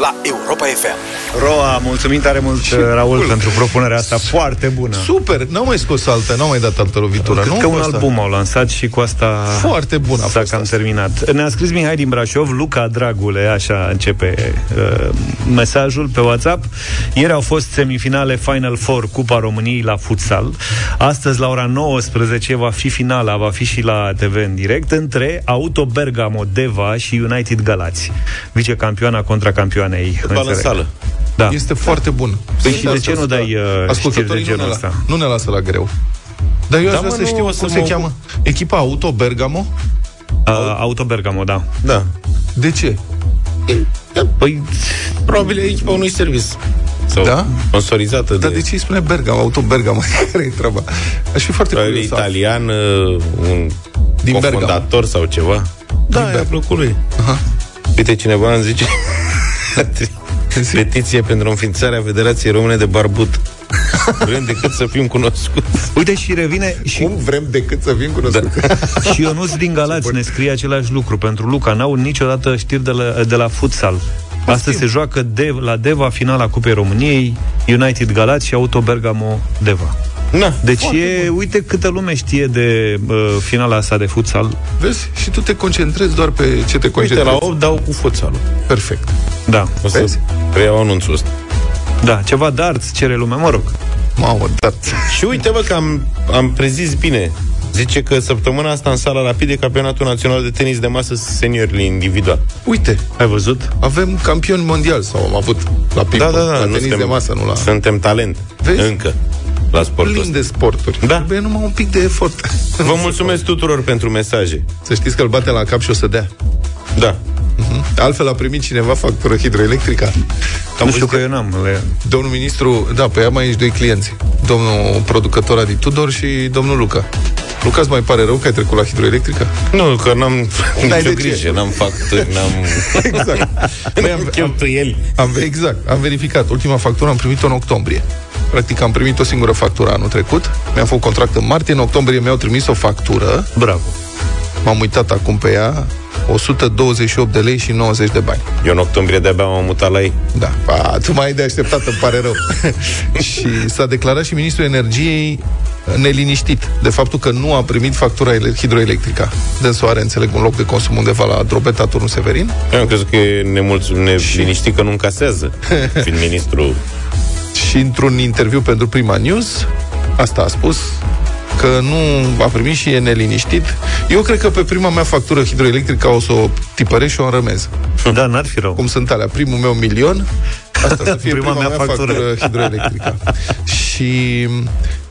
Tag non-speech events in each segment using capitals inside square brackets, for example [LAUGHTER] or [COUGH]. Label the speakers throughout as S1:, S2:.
S1: la Europa FM.
S2: Roa, mulțumim tare mult, Raul, cool. pentru propunerea asta foarte bună.
S3: Super, n-au mai scos altă, n-au mai dat altă lovitură,
S2: Cred
S3: nu?
S2: că un asta. album au lansat și cu asta
S3: foarte bun a
S2: s-a cam asta. terminat. Ne-a scris Mihai din Brașov, Luca Dragule, așa începe uh, mesajul pe WhatsApp. Ieri au fost semifinale Final Four Cupa României la futsal. Astăzi la ora 19 va fi finala, va fi și la TV în direct între Auto Bergamo Deva și United Galați. Vicecampioana contra campioanei.
S3: în sală.
S2: Da.
S3: Este foarte bun.
S2: Păi și de ce nu dai uh, știri de genul ăsta?
S3: Nu ne lasă la greu. Dar eu aș da, vrea să știu cum se mă... cheamă. Echipa Auto Bergamo?
S2: Uh, Auto Bergamo, da.
S3: Da. De ce?
S2: Păi, probabil e echipa unui serviciu. Sau da? sponsorizată
S3: Dar de... de ce îi spune Bergamo, Auto Bergamo? [LAUGHS] Care e treaba? Aș fi foarte curios.
S2: italian, uh, un Din fondator sau ceva?
S3: Da, i-a plăcut lui. Aha.
S2: Uite, cineva îmi zice [LAUGHS] petiție pentru înființarea Federației Române de Barbut. Vrem decât să fim cunoscuți. Uite și revine și...
S3: Cum vrem decât să fim cunoscuți?
S2: Da. [LAUGHS] și Ionuț din Galați ne scrie același lucru. Pentru Luca, n-au niciodată știri de la, de la futsal. Astăzi se joacă de, la Deva finala Cupei României, United Galați și Auto Bergamo Deva.
S3: Na,
S2: deci e, bun. uite câtă lume știe de uh, finala asta de futsal.
S3: Vezi? Și tu te concentrezi doar pe ce te concentrezi.
S2: Uite, la 8 dau cu futsalul.
S3: Perfect.
S2: Da.
S3: O să Vezi?
S2: preiau anunțul ăsta. Da, ceva darts cere lumea, mă rog.
S3: Mamă, darts.
S2: Și uite, bă, că am, am prezis bine. Zice că săptămâna asta în sala rapid e campionatul național de tenis de masă seniori individual.
S3: Uite.
S2: Ai văzut?
S3: Avem campion mondial sau am avut la ping
S2: Da, da, da.
S3: La
S2: tenis
S3: suntem, de masă, nu la...
S2: Suntem talent. Vezi? Încă la sportul
S3: Plin de sporturi.
S2: Da.
S3: Trebuie numai un pic de efort.
S2: Vă mulțumesc tuturor pentru mesaje.
S3: Să știți că îl bate la cap și o să dea.
S2: Da.
S3: Uh-huh. Altfel a primit cineva factură hidroelectrică.
S2: Am nu știu că eu n-am. Le...
S3: Domnul ministru, da, pe ea mai ești doi clienți. Domnul producător Adi Tudor și domnul Luca. Lucaș, îți mai pare rău că ai trecut la hidroelectrică?
S2: Nu, că n-am nicio de grijă, ce? n-am facturi, n-am...
S3: exact. [LAUGHS]
S2: Noi am, cheltuieli.
S3: Am, exact, am verificat. Ultima factură am primit-o în octombrie. Practic am primit o singură factură anul trecut. Mi-am făcut contract în martie, în octombrie mi-au trimis o factură.
S2: Bravo.
S3: M-am uitat acum pe ea, 128 de lei și 90 de bani.
S2: Eu în octombrie de-abia m-am mutat la ei.
S3: Da, a, tu mai ai de așteptat, îmi pare rău. [LAUGHS] și s-a declarat și ministrul energiei neliniștit de faptul că nu a primit factura hidroelectrică. Dânsul are, înțeleg, un loc de consum undeva la Drobeta, Turnul Severin.
S2: Eu am crezut că e nemulțum, neliniștit că nu încasează, [LAUGHS] fiind ministru.
S3: Și într-un interviu pentru Prima News, asta a spus, că nu a primit și e neliniștit. Eu cred că pe prima mea factură hidroelectrică o să o tipăresc și o înrămez.
S2: Da, n-ar fi rău.
S3: Cum sunt alea, primul meu milion, asta să [LAUGHS] fie prima, prima mea, mea factură. factură hidroelectrică. [LAUGHS] și,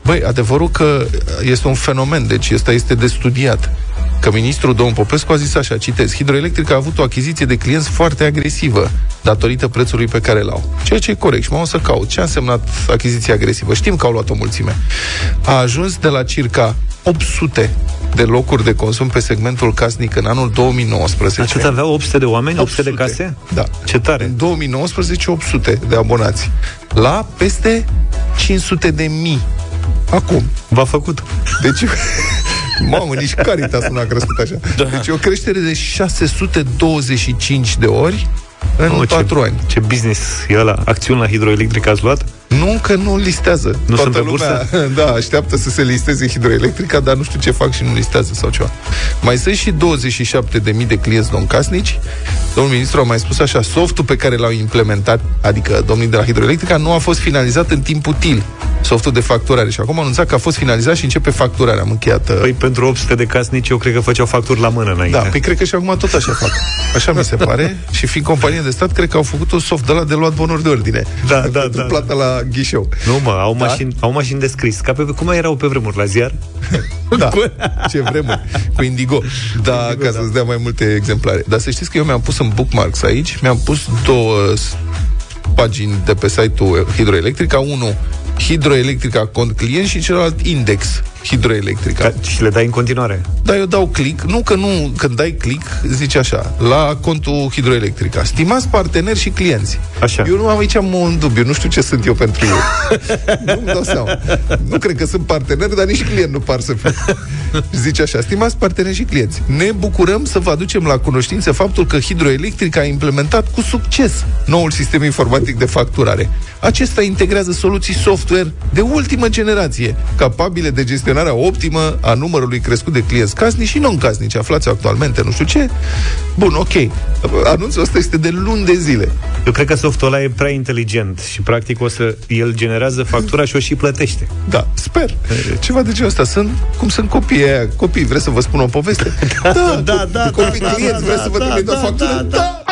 S3: băi, adevărul că este un fenomen, deci ăsta este de studiat că ministrul domnul Popescu a zis așa, citez, Hidroelectrica a avut o achiziție de clienți foarte agresivă datorită prețului pe care l-au. Ceea ce e corect și m-am să caut. Ce a însemnat achiziția agresivă? Știm că au luat o mulțime. A ajuns de la circa 800 de locuri de consum pe segmentul casnic în anul 2019.
S2: Atât aveau 800 de oameni, 800, 800 de case?
S3: Da.
S2: Ce tare.
S3: În 2019, 800 de abonați. La peste 500 de mii. Acum.
S2: V-a făcut.
S3: Deci, mamă, nici Caritas nu a crescut așa. Da. Deci o creștere de 625 de ori în oh, 4
S2: ce,
S3: ani.
S2: Ce business e ăla? Acțiuni la hidroelectrică ați luat?
S3: Nu, că nu listează.
S2: Nu Toată sunt pe lumea, bursă? [LAUGHS]
S3: Da, așteaptă să se listeze hidroelectrica, dar nu știu ce fac și nu listează sau ceva. Mai sunt și 27.000 de clienți non-casnici. Domnul ministru a mai spus așa, softul pe care l-au implementat, adică domnii de la hidroelectrica, nu a fost finalizat în timp util softul de facturare. Și acum a anunțat că a fost finalizat și începe facturarea. Am încheiat.
S2: Uh, păi pentru 800 de casnici eu cred că făceau facturi la mână înainte.
S3: Da, păi cred că și acum tot așa fac. Așa mi se pare. [LAUGHS] și fiind companie de stat, cred că au făcut un soft de la de luat bonuri de ordine.
S2: Da, da, da.
S3: plata la ghișeu.
S2: Nu, mă, au, da? mașini, au mașini de scris. Ca pe, cum erau pe vremuri la ziar? [LAUGHS]
S3: da, ce vremuri. Cu Indigo. Da, Indigo, ca da. să-ți dea mai multe exemplare. Dar să știți că eu mi-am pus în bookmarks aici, mi-am pus două pagini de pe site-ul Hidroelectrica. Unul Hidroelectrica cont client și celălalt index hidroelectrica.
S2: Ca, și le dai în continuare.
S3: Da, eu dau click. Nu că nu, când dai click, zice așa, la contul hidroelectrica. Stimați parteneri și clienți.
S2: Așa.
S3: Eu nu am aici un dubiu, nu știu ce sunt eu pentru ei. [LAUGHS] Nu-mi dau seama. Nu cred că sunt parteneri, dar nici client nu par să fie. Zice așa, stimați parteneri și clienți, ne bucurăm să vă aducem la cunoștință faptul că Hidroelectrica a implementat cu succes noul sistem informatic de facturare. Acesta integrează soluții software de ultimă generație, capabile de gestionarea optimă a numărului crescut de clienți casnici și non-casnici, aflați actualmente, nu știu ce. Bun, ok. Anunțul ăsta este de luni de zile.
S2: Eu cred că softul ăla e prea inteligent și practic o să el generează factura și o și plătește.
S3: Da, sper. Ceva de genul ăsta. Sunt, cum sunt copiii aia. Copii, vreți să vă spun o poveste?
S2: Da, [LAUGHS] da, da. da
S3: copii
S2: da,
S3: clienți,
S2: da,
S3: vreți să vă
S2: da,
S3: trimit
S2: da,
S3: o factură?
S2: da, da.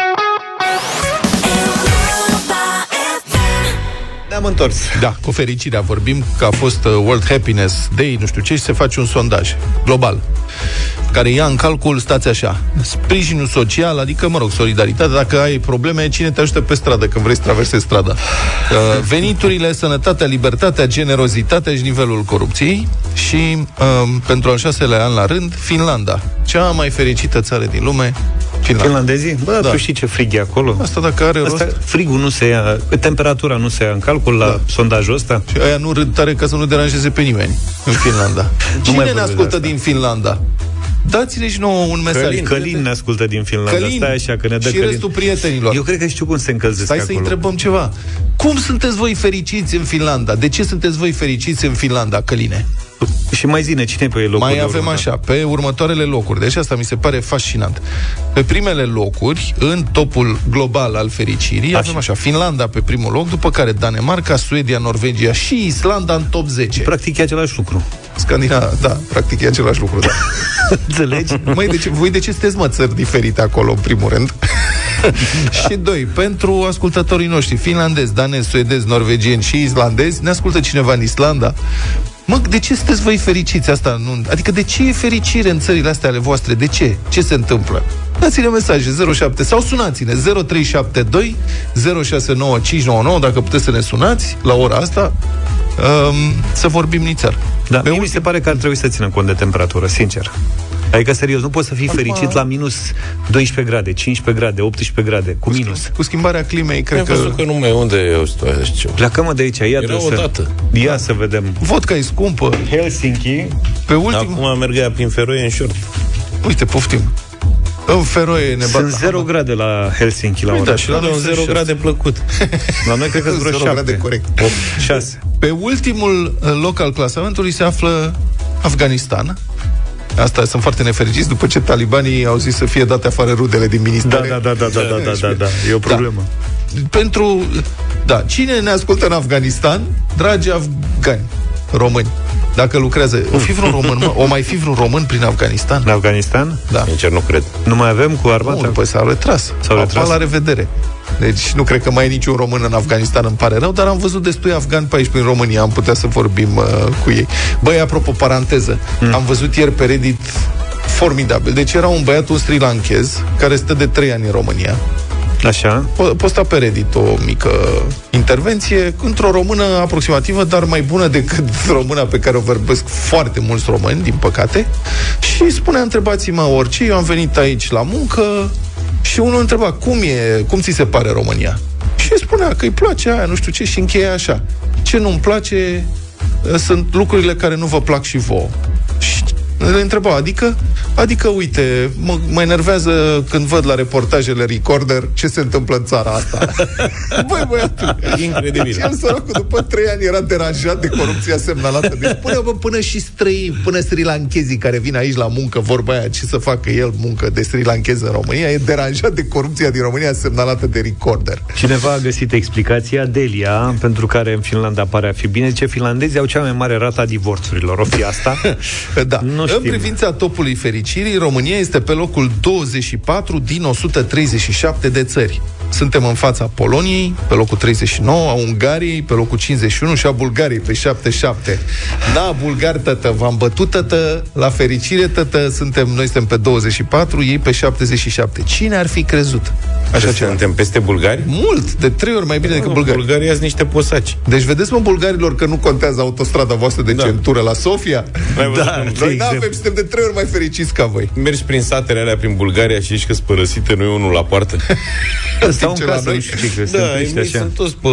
S2: Ne-am întors.
S3: Da, cu fericirea vorbim că a fost uh, World Happiness Day, nu știu ce, și se face un sondaj global care ia în calcul, stați așa, sprijinul social, adică, mă rog, solidaritate, dacă ai probleme, cine te ajută pe stradă când vrei să traversezi strada? Uh, veniturile, sănătatea, libertatea, generozitatea și nivelul corupției și, um, pentru al șaselea an la rând, Finlanda, cea mai fericită țară din lume,
S2: Finlanda. Finlandezii? Bă, da. tu știi ce frig e acolo?
S3: Asta dacă are Asta, rost...
S2: Frigul nu se ia, temperatura nu se ia în calcul la da. sondajul ăsta?
S3: Și aia nu râd tare ca să nu deranjeze pe nimeni în Finlanda. [LAUGHS] Cine ne ascultă din Finlanda? Dați-ne și nouă un mesaj.
S2: Călin, Călin ne ascultă din Finlanda.
S3: Călin
S2: Stai așa că ne dă
S3: și
S2: Călin.
S3: restul prietenilor.
S2: Eu cred că știu cum se încălzesc
S3: Stai
S2: acolo.
S3: să întrebăm ceva. Cum sunteți voi fericiți în Finlanda? De ce sunteți voi fericiți în Finlanda, Căline?
S2: Și mai zine, cine pe locul
S3: Mai avem așa, pe următoarele locuri. Deci asta mi se pare fascinant. Pe primele locuri, în topul global al fericirii, așa. avem așa, Finlanda pe primul loc, după care Danemarca, Suedia, Norvegia și Islanda în top 10.
S2: Practic e același lucru.
S3: Scandina, da, practic e același lucru, da. [LAUGHS]
S2: Înțelegi?
S3: Măi, de ce, voi de ce sunteți, mă, țări diferite acolo, în primul rând? [LAUGHS] și doi, pentru ascultătorii noștri, finlandezi, danezi, suedezi, norvegieni și islandezi, ne ascultă cineva în Islanda? Mă, de ce sunteți voi fericiți asta? Nu... Adică de ce e fericire în țările astea ale voastre? De ce? Ce se întâmplă? Dați-ne mesaje 07 sau sunați-ne 0372 069599 dacă puteți să ne sunați la ora asta um, să vorbim nițel.
S2: Da, Pe mie ultim... mi se pare că ar trebui să țină cont de temperatură, sincer. Adică, serios, nu poți să fii Acum... fericit la minus 12 grade, 15 grade, 18 grade, cu minus.
S3: Cu schimbarea climei, cred că...
S4: că nu mai unde e o situație.
S2: Pleacă-mă de aici, ia
S4: Era
S2: să...
S4: odată.
S2: Ia da. să vedem.
S3: Vodka e scumpă.
S2: Helsinki.
S3: Pe ultim...
S4: Acum mergea prin feroie în short.
S3: Uite, poftim. În feroie ne
S2: Sunt 0 grade la Helsinki la
S3: Păi
S2: oraș.
S3: da, și la
S4: La un 0 grade plăcut. [LAUGHS]
S2: La noi cred că vreo
S3: 0 grade
S2: 7.
S3: corect.
S2: 8, 6.
S3: Pe ultimul uh, loc al clasamentului se află Afganistan. Asta sunt foarte nefericiți după ce talibanii au zis să fie date afară rudele din
S2: Da,
S3: ministere.
S2: da, da, da, da, da, da, da, da. E o problemă.
S3: Pentru... Da, cine ne ascultă în Afganistan? Dragi afgani, români, dacă lucrează... O fi vreun român, mă? O mai fi vreun român prin Afganistan?
S2: În Afganistan?
S3: Da.
S4: Sincer, nu cred.
S2: Nu mai avem cu
S3: Nu,
S2: armata?
S3: păi s-au retras.
S2: S-au retras?
S3: la revedere. Deci nu cred că mai e niciun român în Afganistan, îmi pare rău, dar am văzut destui afgani pe aici prin România, am putea să vorbim uh, cu ei. Băi, apropo, paranteză, mm. am văzut ieri pe Reddit formidabil. Deci era un băiat, un sri lankez, care stă de 3 ani în România.
S2: Așa.
S3: Po- posta pe Reddit o mică intervenție într-o română aproximativă, dar mai bună decât [LAUGHS] româna pe care o vorbesc foarte mulți români, din păcate. Și spunea, întrebați-mă orice, eu am venit aici la muncă și unul întreba, cum e, cum ți se pare România? Și el spunea că îi place aia, nu știu ce, și încheia așa. Ce nu-mi place sunt lucrurile care nu vă plac și vouă. Și le întreba, adică, adică, uite, mă, mă enervează când văd la reportajele Recorder ce se întâmplă în țara asta. [LAUGHS] Băi, băiatul,
S4: Incredibil.
S3: și el săracul după trei ani era deranjat de corupția semnalată. Deci până, bă, până și străini, până sri lanchezii care vin aici la muncă, vorba aia, ce să facă el muncă de sri lanchez în România, e deranjat de corupția din România semnalată de Recorder.
S2: Cineva a găsit explicația, Delia, pentru care în Finlanda pare a fi bine. Zice, finlandezii au cea mai mare rata a divorțurilor. O fi asta? [LAUGHS]
S3: Da.
S2: Nu
S3: În privința topului fericirii, România este pe locul 24 din 137 de țări. Suntem în fața Poloniei, pe locul 39, a Ungariei, pe locul 51 și a Bulgariei, pe 77. Da, bulgari, tătă, v-am bătut, tătă, la fericire, tătă, suntem, noi suntem pe 24, ei pe 77. Cine ar fi crezut?
S4: Așa ce suntem peste bulgari?
S3: Mult, de trei ori mai bine decât bulgari.
S4: Bulgarii sunt niște posaci.
S3: Deci vedeți, mă, bulgarilor, că nu contează autostrada voastră de
S4: Da.
S3: centură la Sofia?
S4: Ai văzut
S2: Da,
S4: cum-
S3: Noi
S2: exact.
S3: Da, avem, suntem de trei ori mai fericiți ca voi.
S4: Mergi prin satele alea, prin Bulgaria și ești că părăsite, nu e unul la poartă.
S2: Stau în
S3: timp ce la
S2: casă,
S3: noi-
S2: nu știu ce, că
S4: da,
S2: sunt triști
S4: ei
S2: așa.
S4: sunt toți pe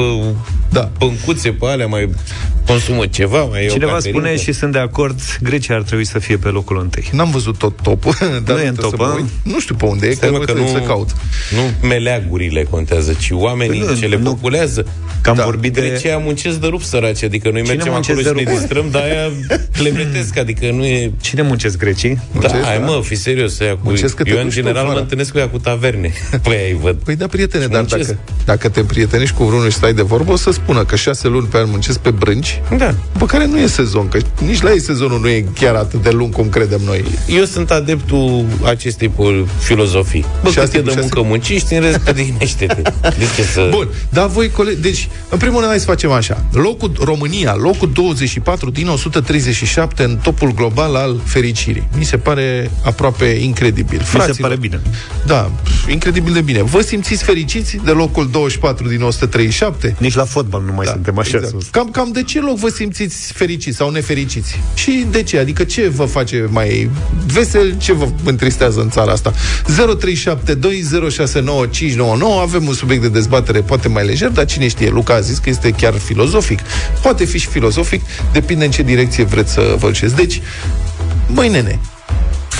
S3: Da.
S4: pâncuțe pe alea, mai consumă ceva, mai e o
S2: Cineva
S4: caferincă.
S2: spune și sunt de acord, Grecia ar trebui să fie pe locul întâi.
S3: N-am văzut tot topul. [LAUGHS] Dar
S2: Nu e în
S3: trebuie
S2: top,
S3: să mă
S2: a?
S3: uit. Nu știu pe unde e,
S4: Stai,
S3: că,
S4: mă, că
S3: că
S4: nu,
S3: să caut.
S4: nu meleagurile contează, ci oamenii
S2: Nu,
S4: ce le
S2: nu.
S4: populează.
S2: Că am
S3: Da.
S2: vorbit de...
S4: Grecia muncesc de rup săraci, adică noi mergem
S2: muncesc
S4: acolo
S2: de
S4: și ne
S2: rup?
S4: distrăm, dar aia clemetesc, [CLEARS THROAT] adică nu e...
S2: Cine muncesc grecii?
S4: Da,
S3: Muncesc,
S4: hai
S3: da.
S4: mă, fi serios, ea cu...
S3: Muncesc că te
S4: Eu în
S3: duci tu
S4: general mă
S3: afară.
S4: întâlnesc cu ea cu taverne. [LAUGHS] Păi ai văd.
S3: Păi da, prietene, dar
S4: muncesc.
S3: dacă, dacă te prietenești cu vreunul și stai de vorbă, o să spună că șase luni pe an muncesc pe brânci,
S4: Da.
S3: pe care nu e sezon, că nici la ei sezonul nu e chiar atât de lung cum credem noi.
S4: Eu sunt adeptul acestei po- filozofii. Bă,
S3: Șase
S4: cât e
S3: cu
S4: de
S3: șase?
S4: muncă muncești, în rest [LAUGHS] odihnește-te. De ce să...
S3: Bun, dar voi, colegi, deci, în primul rând, hai să facem așa. Locul, România, locul 24 din 137 în topul global al fericirii. Mi se pare aproape incredibil.
S2: Mi se pare bine.
S3: Da, pf, incredibil de bine. Vă simțiți fericiți de locul 24 din 137?
S2: Nici la fotbal nu mai
S3: Da,
S2: suntem așa
S3: exact.
S2: sus.
S3: Cam, cam de ce loc vă simțiți fericiți sau nefericiți? Și de ce? Adică ce vă face mai vesel? Ce vă întristează în țara asta? 0372069599 Avem un subiect de dezbatere poate mai lejer, dar cine știe? Luca a zis că este chiar filozofic. Poate fi și filozofic, depinde în ce direcție vreți să vă duceți. Deci, măi nene,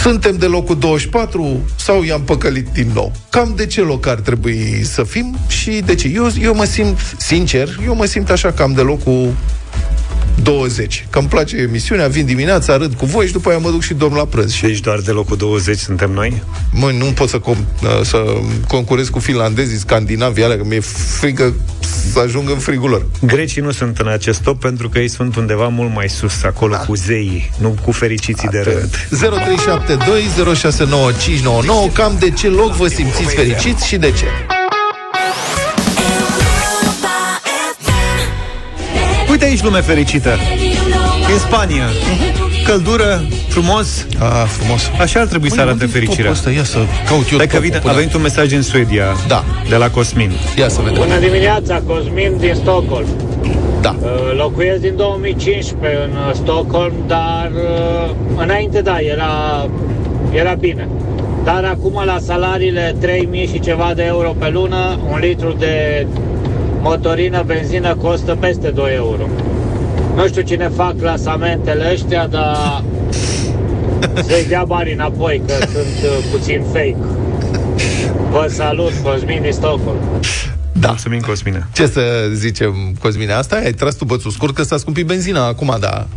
S3: suntem de locul 24 sau i-am păcălit din nou? Cam de ce loc ar trebui să fim și de ce? Eu, eu mă simt, sincer, eu mă simt așa cam de locul 20. Că îmi place emisiunea, vin dimineața, râd cu voi și după aia mă duc și dorm la prânz. Și
S2: Deci doar de locul 20 suntem noi?
S3: mă, nu pot să, com- să concurez cu finlandezii, scandinavii alea, că mi-e frică să ajung în frigul lor.
S2: Grecii nu sunt în acest top pentru că ei sunt undeva mult mai sus, acolo
S3: Da.
S2: cu zeii, nu cu fericiții de rând.
S3: 0372069599 Cam de ce loc vă simțiți fericiți și de ce?
S2: Aici lume fericită. În Spania. Căldură, frumos.
S3: Ah, frumos.
S2: Așa ar trebui să arate fericirea.
S3: Asta, ia să caut eu
S2: Dacă
S3: topul
S2: vine,
S3: până-
S2: a venit un mesaj din Suedia,
S3: Da.
S2: de la Cosmin.
S3: Ia să vedem.
S5: Bună dimineața, Cosmin din Stockholm.
S3: Da.
S5: Uh, Locuiesc din 2015 în uh, Stockholm, dar uh, înainte, da, era, era bine. Dar acum la salariile 3000 și ceva de euro pe lună, un litru de motorină, benzină costă peste 2 euro. Nu știu cine fac clasamentele ăștia, dar să-i dea bani înapoi, că sunt uh, puțin fake. Vă salut, Cosmin din Stockholm.
S3: Da.
S2: Mulțumim, Cosmina.
S3: Ce să zicem, Cosmine? Asta ai tras tu bățul scurt că s-a scumpit benzina acum, da.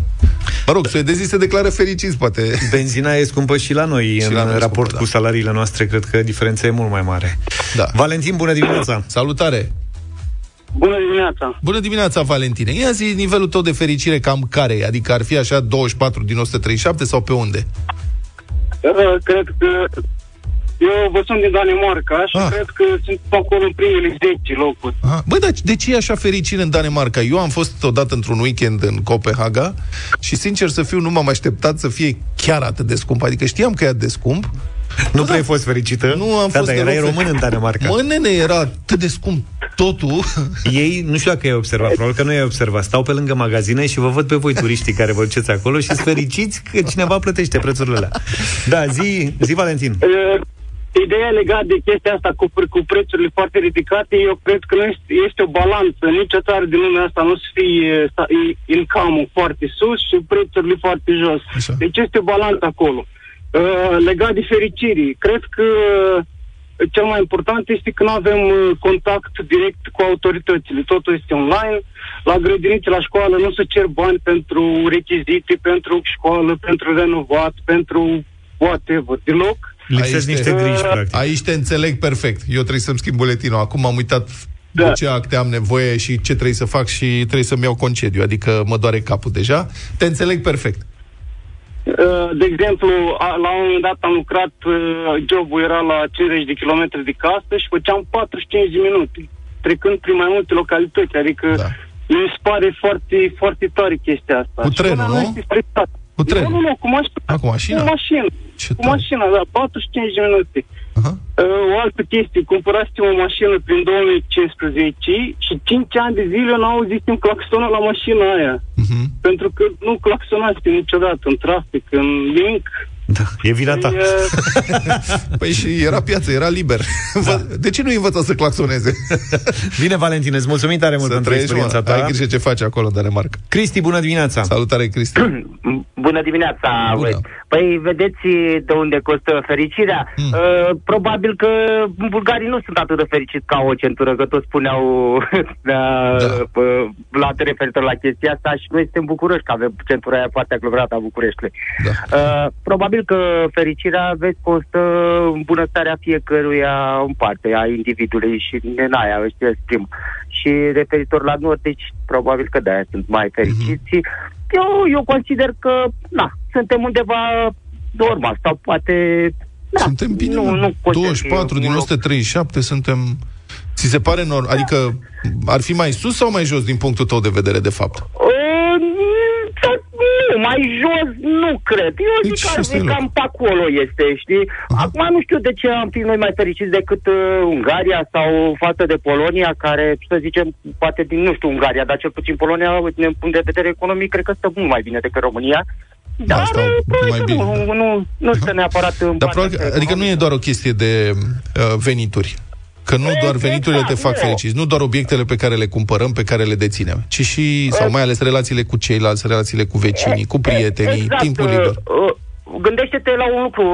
S3: Mă rog, suedezii se declară fericiți, poate.
S2: Benzina e scumpă și la noi.
S3: Și
S2: în
S3: la noi e
S2: raport
S3: scumpă,
S2: cu
S3: da.
S2: salariile noastre, cred că diferența e mult mai mare.
S3: Da.
S2: Valentin, bună dimineața!
S3: Salutare!
S6: Bună dimineața!
S3: Bună dimineața, Valentine! Ia zi nivelul tău de fericire cam care e? Adică ar fi așa 24 din 137 sau pe unde?
S6: Uh, Cred că eu vă sunt din Danemarca și
S3: Ah.
S6: cred că sunt pe acolo în primele 10 locuri.
S3: Aha. Băi, dar de ce e așa fericire în Danemarca? Eu am fost odată într-un weekend în Copenhaga și, sincer să fiu, nu m-am așteptat să fie chiar atât de scump. Adică știam că e atât de scump.
S2: Nu prea ai fost fericită?
S3: Nu am
S2: da,
S3: fost
S2: da, erai
S3: deloc
S2: român
S3: fer-
S2: în Danemarca.
S3: Mă, nene, era atât de scump totul. [LAUGHS]
S2: Ei, nu știu dacă ai observat, probabil că nu ai observat, stau pe lângă magazine și vă văd pe voi turiștii care vă duceți acolo și sunt fericiți că cineva plătește prețurile alea. Da, zi, zi Valentin.
S6: Uh, Ideea legată de chestia asta cu, cu prețurile foarte ridicate, eu cred că nu este, este o balanță. Nici o țară din lumea asta nu să fie sta- i- income foarte sus și prețurile foarte jos.
S3: Așa.
S6: Deci este o balanță acolo. Uh, legat de fericirii, cred că cel mai important este că nu avem uh, contact direct cu autoritățile. Totul este online. La grădinițe, la școală, nu se cer bani pentru rechizite, pentru școală, pentru renovat, pentru whatever, deloc.
S2: Lipsesc
S3: Aici
S2: niște
S3: te-
S2: griji, practic.
S3: Aici te înțeleg perfect. Eu trebuie să-mi schimb buletinul. Acum am uitat da.
S6: Da.
S3: de ce acte am nevoie și ce trebuie să fac și trebuie să-mi iau concediu. Adică mă doare capul deja. Te înțeleg perfect.
S6: Uh, de exemplu, la un moment dat am lucrat, uh, jobul era la 50 de km de casă și făceam 45 de minute, trecând prin mai multe localități. Adică da. mi se pare foarte, foarte tare chestia asta.
S3: Cu trenul, nu? Cu trenul?
S6: Nu, nu, nu, cu mașina.
S3: A, cu mașina?
S6: Cu mașina. Ce cu mașina, da, 45 de minute. Uh-huh. Uh, o altă chestie, cumpărasem o mașină prin 2015 și 5 ani de zile n-au auzit un claxonă la mașina aia. Uh-huh. Pentru că nu claxonaste niciodată în trafic, în nimic.
S2: Da, e vina ta. [LAUGHS]
S3: păi și era piață, era liber. Da. De ce nu-i învăța să claxoneze? [LAUGHS]
S2: Bine, Valentine, îți mulțumim tare mult să pentru experiența ta.
S3: Ai grijă ce faci acolo în Danemarca.
S2: Cristi, bună dimineața!
S3: Salutare, Cristi! [CLEARS THROAT]
S7: bună dimineața! Bună. Păi, vedeți de unde costă fericirea? Mm. Uh, probabil că bulgarii nu sunt atât de fericiți ca o centură, că toți spuneau [LAUGHS] da. uh, la referitor la chestia asta și noi suntem bucuroși că avem centura aia foarte aglomerată a Bucureștiului. Da. Uh, probabil că fericirea, vezi, costă bunăstarea fiecăruia în parte a individului și în aia își exprim. Și referitor la nordici, probabil că de-aia sunt mai fericiți. Mm-hmm. Eu, eu consider că, na, suntem undeva normal sau poate...
S3: Da, suntem bine, nu, nu 24 din 137 suntem... Ți se pare normal? Adică ar fi mai sus sau mai jos din punctul tău de vedere, de fapt?
S7: Uh, nu, mai jos nu cred. Eu deci zic că zic cam pe acolo este, știi? Aha. Acum nu știu de ce am fi noi mai fericiți decât uh, Ungaria sau față de Polonia, care, să zicem, poate din, nu știu, Ungaria, dar cel puțin Polonia, din punct de vedere economic, cred că stă mult mai bine decât România. Da, Dar stau mai bine. Nu, nu, nu stă neapărat în
S3: Dar probabil, Adică nu e doar o chestie de uh, venituri. Că nu doar veniturile exact, te fac fericiți, nu doar obiectele pe care le cumpărăm, pe care le deținem, ci și, sau mai ales relațiile cu ceilalți, relațiile cu vecinii, cu prietenii, exact. timpul liber. Uh,
S7: gândește-te la un lucru,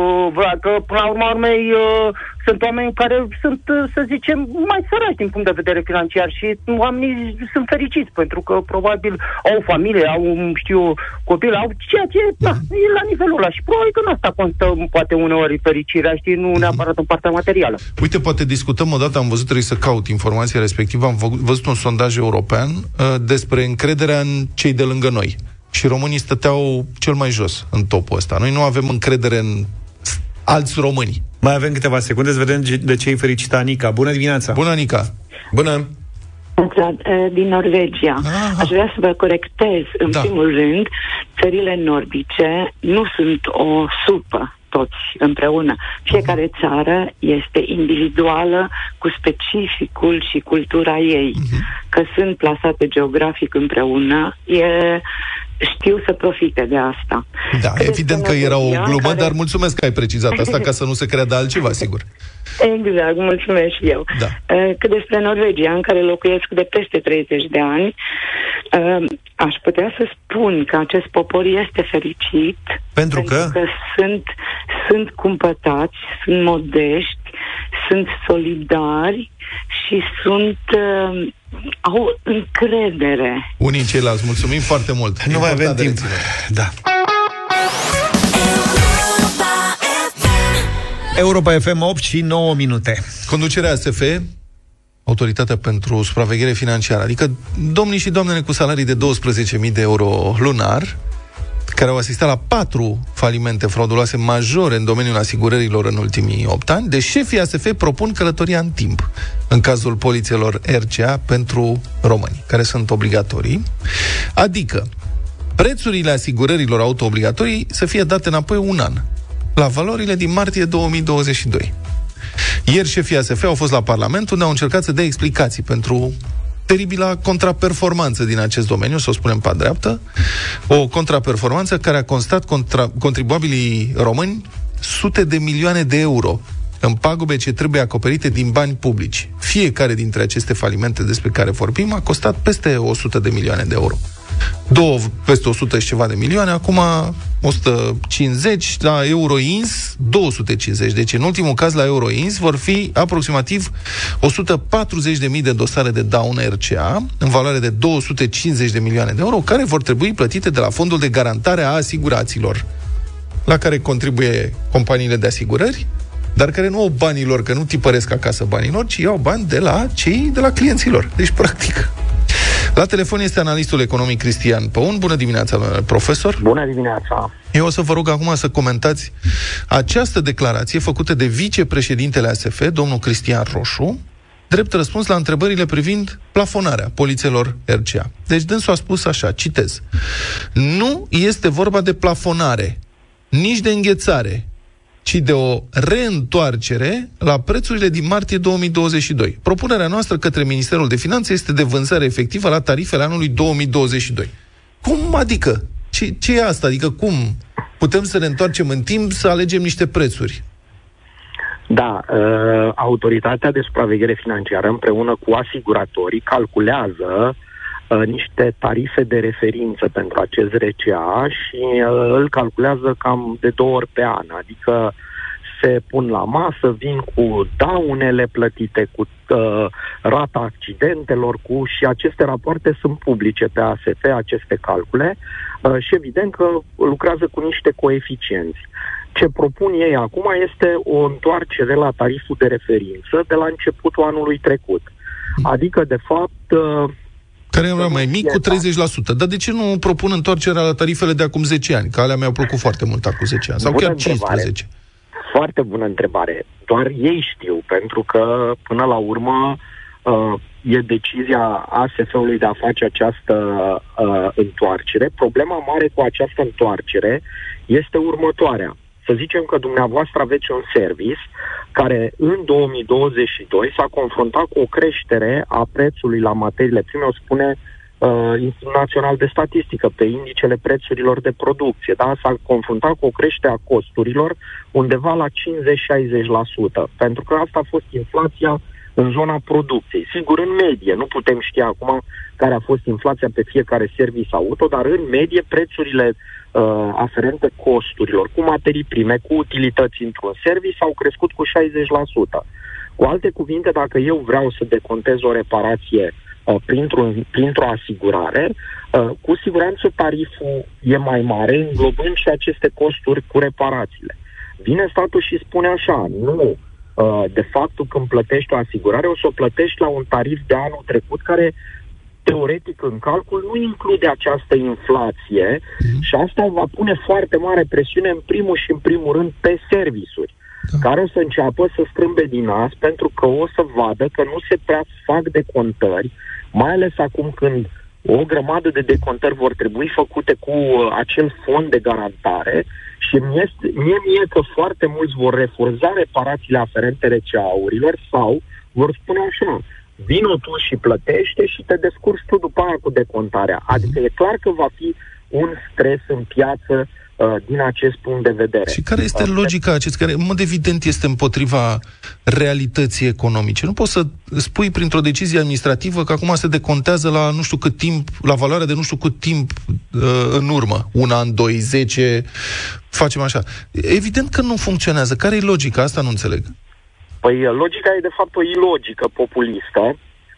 S7: că până la urma urmei uh, sunt oameni care sunt, uh, să zicem, mai săraci din punct de vedere financiar și oamenii sunt fericiți pentru că probabil au familie, au, știu, copil, au ceea ce, da, mhm. e la nivelul ăla și probabil că în asta constă poate uneori fericirea, știi, nu mhm. neapărat în partea materială.
S3: Uite, poate discutăm odată, am văzut, trebuie să caut informația respectivă, am văzut un sondaj european uh, despre încrederea în cei de lângă noi și românii stăteau cel mai jos în topul ăsta. Noi nu avem încredere în alți români.
S2: Mai avem câteva secunde să vedem de ce e fericită Anica. Bună dimineața!
S3: Bună, Anica!
S2: Bună!
S8: din Norvegia. Aha. Aș vrea să vă corectez. În da. primul rând, țările nordice nu sunt o supă toți împreună. Fiecare țară este individuală cu specificul și cultura ei. Uh-huh. Că sunt plasate geografic împreună, e știu să profite de asta.
S3: Da, Cât evident că era o glumă, care... dar mulțumesc că ai precizat asta [LAUGHS] ca să nu se creadă altceva, sigur.
S8: Exact, mulțumesc și eu. Da. Uh, cât despre Norvegia, în care locuiesc de peste 30 de ani, uh, aș putea să spun că acest popor este fericit.
S2: Pentru, pentru că?
S8: că sunt, sunt cumpătați, sunt modești, sunt solidari și sunt uh, au încredere.
S3: Unii în ceilalți. Mulțumim foarte mult.
S2: Nu mai avem timp. Da. Europa FM 8 și 9 minute.
S3: Conducerea SF, Autoritatea pentru Supraveghere Financiară, adică domnii și doamnele cu salarii de 12.000 de euro lunar, care au asistat la patru falimente frauduloase majore în domeniul asigurărilor în ultimii 8 ani, de șefii ASF propun călătoria în timp în cazul polițelor RCA pentru români, care sunt obligatorii, adică prețurile asigurărilor auto-obligatorii să fie date înapoi un an, la valorile din martie 2022. Ieri șefii ASF au fost la Parlament unde au încercat să dea explicații pentru teribila contraperformanță din acest domeniu, să o spunem pe dreaptă, o contraperformanță care a constat contra, contribuabilii români sute de milioane de euro în pagube ce trebuie acoperite din bani publici. Fiecare dintre aceste falimente despre care vorbim a costat peste 100 de milioane de euro două, peste 100 și ceva de milioane, acum 150, la Euroins 250. Deci în ultimul caz la Euroins vor fi aproximativ 140.000 de dosare de daună RCA în valoare de 250 de milioane de euro, care vor trebui plătite de la fondul de garantare a asiguraților, la care contribuie companiile de asigurări, dar care nu au banilor, că nu tipăresc acasă banilor, ci iau bani de la cei de la clienților. Deci, practic, La telefon este analistul economic Cristian Păun. Bună dimineața, profesor!
S9: Bună dimineața!
S3: Eu o să vă rog acum să comentați această declarație făcută de vicepreședintele ASF, domnul Cristian Roșu, drept răspuns la întrebările privind plafonarea polițelor RCA. Deci dânsul a spus așa, citez, nu este vorba de plafonare, nici de înghețare, ci de o reîntoarcere la prețurile din martie 2022. Propunerea noastră către Ministerul de Finanțe este de vânzare efectivă la tarifele anului 2022. Cum adică? Ce, ce e asta? Adică cum putem să ne întoarcem în timp să alegem niște prețuri?
S9: Da, uh, autoritatea de supraveghere financiară împreună cu asiguratorii calculează uh, niște tarife de referință pentru acest RCA și uh, îl calculează cam de două ori pe an, adică se pun la masă, vin cu daunele plătite, cu uh, rata accidentelor, cu și aceste rapoarte sunt publice pe ASF, aceste calcule, uh, și evident că lucrează cu niște coeficienți. Ce propun ei acum este o întoarcere la tariful de referință de la începutul anului trecut. Adică, de fapt, uh,
S3: care era mai mic cu 30%. Dar de ce nu propun întoarcerea la tarifele de acum 10 ani? Că alea mi-au plăcut foarte mult acum 10 ani. Sau Bună chiar 15.
S9: Întrebare. Foarte bună întrebare. Doar ei știu, pentru că, până la urmă, uh, e decizia ASF-ului de a face această uh, întoarcere. Problema mare cu această întoarcere este următoarea să zicem că dumneavoastră aveți un service care în 2022 s-a confruntat cu o creștere a prețului la materiile prime, o spune uh, Institutul Național de Statistică, pe indicele prețurilor de producție. Da? S-a confruntat cu o creștere a costurilor undeva la 50-60%, pentru că asta a fost inflația în zona producției. Sigur, în medie, nu putem ști acum care a fost inflația pe fiecare service auto, dar în medie prețurile uh, aferente costurilor, cu materii prime, cu utilități într-un service, au crescut cu 60%. Cu alte cuvinte, dacă eu vreau să decontez o reparație uh, printr-o, printr-o asigurare, uh, cu siguranță tariful e mai mare, înglobând și aceste costuri cu reparațiile. Vine statul și spune așa, nu, uh, de fapt, când plătești o asigurare, o să o plătești la un tarif de anul trecut care teoretic în calcul nu include această inflație mm. și asta va pune foarte mare presiune în primul și în primul rând pe servisuri da. care o să înceapă să strâmbe din nas pentru că o să vadă că nu se prea fac decontări, mai ales acum când o grămadă de decontări vor trebui făcute cu uh, acel fond de garantare și mie, mie, mie că foarte mulți vor refurza reparațiile aferente receaurilor sau vor spune așa, vino tu și plătește și te descurci tu după aia cu decontarea. Adică e clar că va fi un stres în piață uh, din acest punct de vedere.
S3: Și care este logica acest care, în mod evident, este împotriva realității economice? Nu poți să spui printr-o decizie administrativă că acum se decontează la nu știu cât timp, la valoare de nu știu cât timp uh, în urmă, un an, doi, zece, facem așa. Evident că nu funcționează. Care e logica? Asta nu înțeleg.
S9: Păi logica e de fapt o ilogică populistă,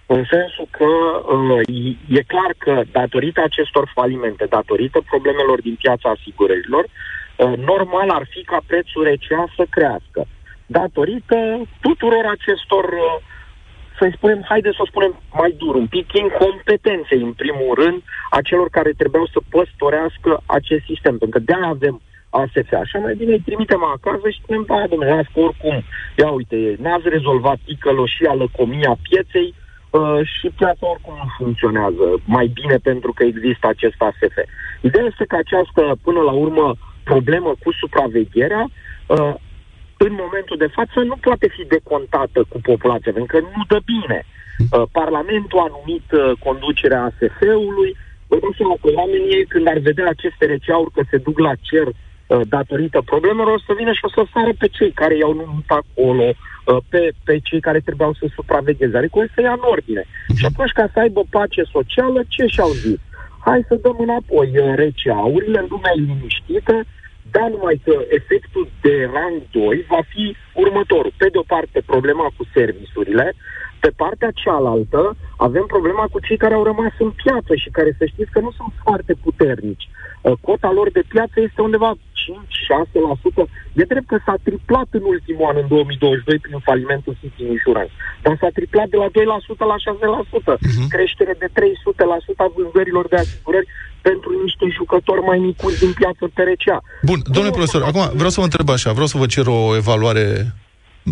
S9: în sensul că uh, e clar că datorită acestor falimente, datorită problemelor din piața asigurărilor, uh, normal ar fi ca prețul RCA să crească. Datorită tuturor acestor, uh, să-i spunem, haide să o spunem mai dur, un pic incompetențe, în primul rând, a celor care trebuiau să păstorească acest sistem. Pentru că de-aia avem ASF. Așa mai bine îi trimitem acasă și spunem, da, domnule, că oricum, ia uite, n-ați rezolvat ticăloșia, lăcomia pieței uh, și piața oricum nu funcționează mai bine pentru că există acest ASF. Ideea este că această, până la urmă, problemă cu supravegherea, uh, în momentul de față nu poate fi decontată cu populația, pentru că nu dă bine. Uh, Parlamentul a numit uh, conducerea ASF-ului, Vă dați seama că oamenii, când ar vedea aceste receauri că se duc la cer Uh, datorită problemelor, o să vină și o să sară pe cei care i-au numit acolo, uh, pe, pe cei care trebuiau să supravegheze, adică o să ia în ordine. Uh-huh. Și atunci, ca să aibă pace socială, ce și-au zis? Hai să dăm înapoi uh, receaurile în lumea liniștită, dar numai că efectul de rang 2 va fi următorul. Pe de o parte, problema cu serviciurile, Pe partea cealaltă, avem problema cu cei care au rămas în piață și care să știți că nu sunt foarte puternici. Uh, cota lor de piață este undeva 5-6%. E drept că s-a triplat în ultimul an, în 2022, prin falimentul City Insurance. Dar s-a triplat de la 2% la 6%. Uh-huh. Mhm. Creștere de 300% a vânzărilor de asigurări pentru niște jucători mai micuți din piață TRCA.
S3: Bun, domnule profesor, acum vreau să vă întreb așa, vreau să vă cer o evaluare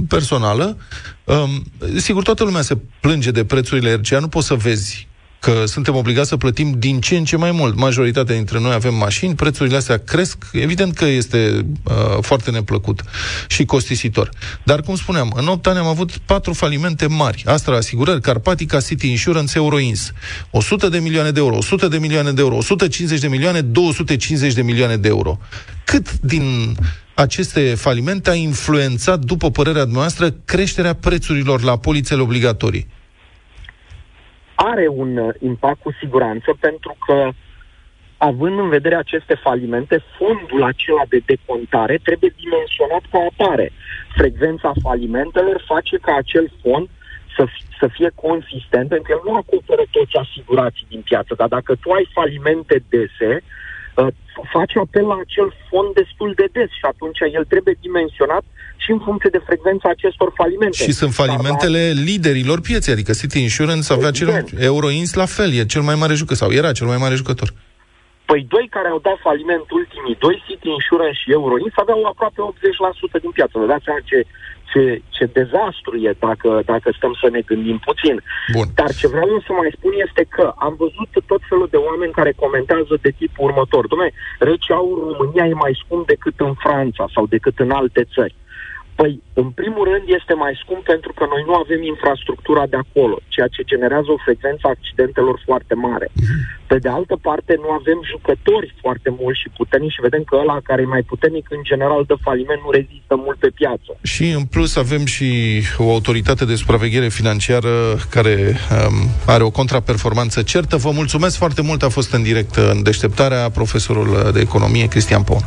S3: personală. Um, sigur, toată lumea se plânge de prețurile RCA, nu poți să vezi că suntem obligați să plătim din ce în ce mai mult. Majoritatea dintre noi avem mașini, prețurile astea cresc, evident că este uh, foarte neplăcut și costisitor. Dar, cum spuneam, în 8 ani am avut patru falimente mari. Astra Asigurări, Carpatica, City Insurance, Euroins. 100 de milioane de euro, 100 de milioane de euro, 150 de milioane, 250 de milioane de euro. Cât din aceste falimente a influențat, după părerea noastră, creșterea prețurilor la polițele obligatorii?
S9: Are un uh, impact cu siguranță pentru că având în vedere aceste falimente, fondul acela de decontare trebuie dimensionat ca apare. Frecvența falimentelor face ca acel fond să, să fie consistent, pentru că el nu acoperă toți asigurații din piață, dar dacă tu ai falimente dese, uh, face apel la acel fond destul de des și atunci el trebuie dimensionat și în funcție de frecvența acestor falimente.
S3: Și sunt falimentele Dar, liderilor pieței, adică City Insurance avea cel, Euroins la fel, e cel mai mare jucător, sau era cel mai mare jucător.
S9: Păi doi care au dat faliment ultimii doi, City Insurance și Euroins, aveau aproape 80% din piață. Vă dați seama ce, ce, ce dezastru e dacă, dacă stăm să ne gândim puțin.
S3: Bun.
S9: Dar ce vreau să mai spun este că am văzut tot felul de oameni care comentează de tipul următor. Dom'le, rece au în România e mai scump decât în Franța sau decât în alte țări. Păi, în primul rând, este mai scump pentru că noi nu avem infrastructura de acolo, ceea ce generează o frecvență a accidentelor foarte mare. Pe de altă parte, nu avem jucători foarte mulți și puternici și vedem că ăla care e mai puternic, în general, de faliment, nu rezistă mult pe piață.
S3: Și, în plus, avem și o autoritate de supraveghere financiară care um, are o contraperformanță certă. Vă mulțumesc foarte mult, a fost în direct în deșteptarea profesorul de economie, Cristian Pon.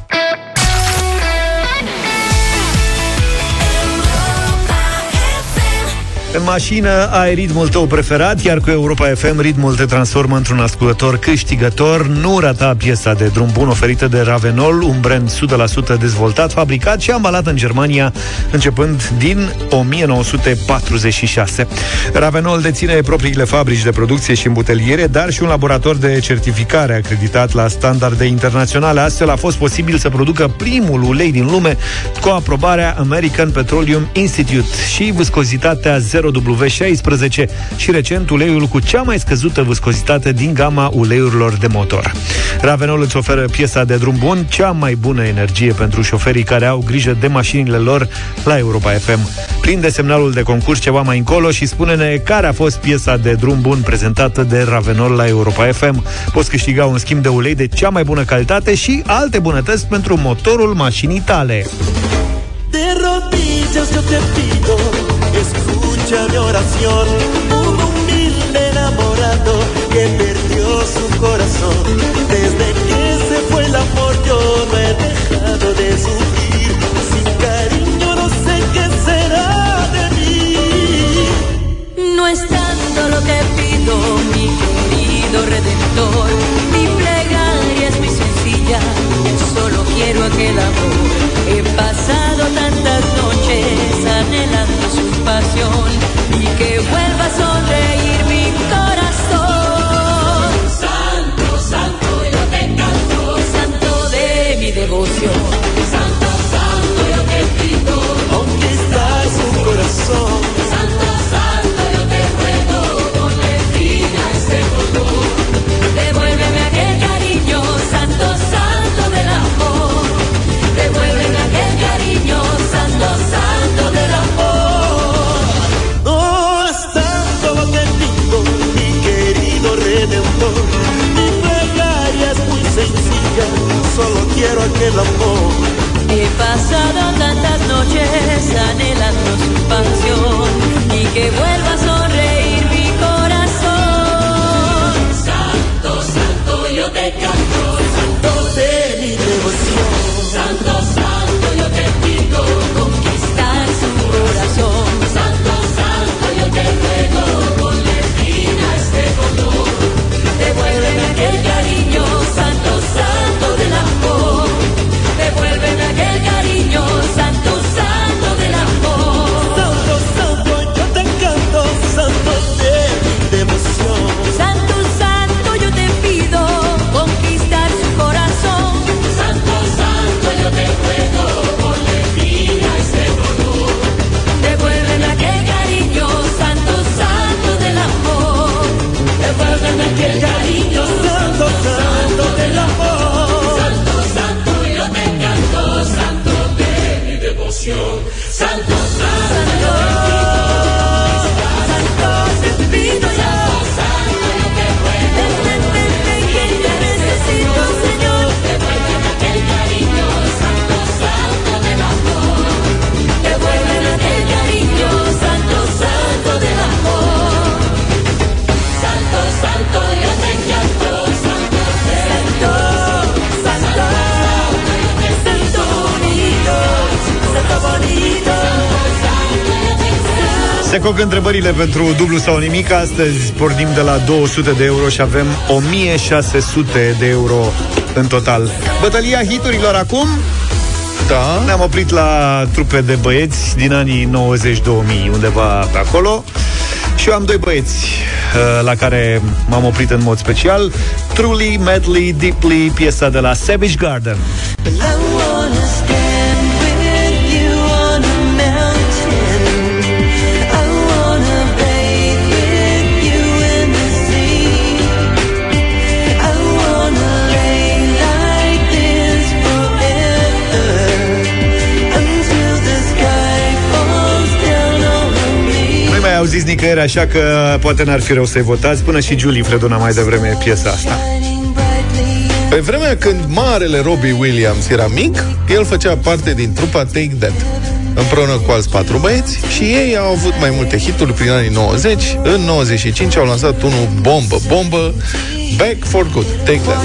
S2: În mașină ai ritmul tău preferat, iar cu Europa FM ritmul te transformă într-un ascultător câștigător. Nu rata piesa de drum bun oferită de Ravenol, un brand 100% dezvoltat, fabricat și ambalat în Germania începând din 1946. Ravenol deține propriile fabrici de producție și îmbuteliere, dar și un laborator de certificare acreditat la standarde internaționale. Astfel a fost posibil să producă primul ulei din lume cu aprobarea American Petroleum Institute și viscozitatea 0 0W16 și recent uleiul cu cea mai scăzută viscozitate din gama uleiurilor de motor. Ravenol îți oferă piesa de drum bun, cea mai bună energie pentru șoferii care au grijă de mașinile lor la Europa FM. Prinde semnalul de concurs ceva mai încolo și spune-ne care a fost piesa de drum bun prezentată de Ravenol la Europa FM. Poți câștiga un schimb de ulei de cea mai bună calitate și alte bunătăți pentru motorul mașinii tale. De rodillas yo te pido, escucha mi oración, un humilde enamorado que perdió su corazón. Desde que se fue el amor yo no he dejado Coc, întrebările pentru dublu sau nimic. Astăzi pornim de la 200 de euro și avem 1600 de euro în total. Bătălia hiturilor acum
S10: da.
S2: Ne-am oprit la trupe de băieți din anii 90-2000, undeva pe acolo. Și eu am doi băieți uh, la care m-am oprit în mod special. Truly, Madly, Deeply, piesa de la Savage Garden. Au zis nicăieri, așa că poate n-ar fi rău să-i votați, până și Julie Freduna mai devreme piesa asta.
S10: Pe vremea când marele Robbie Williams era mic, el făcea parte din trupa Take That împreună cu alți patru băieți și ei au avut mai multe hituri prin anii 90. În 95 au lansat unul bombă, bombă, Back for Good, Take That.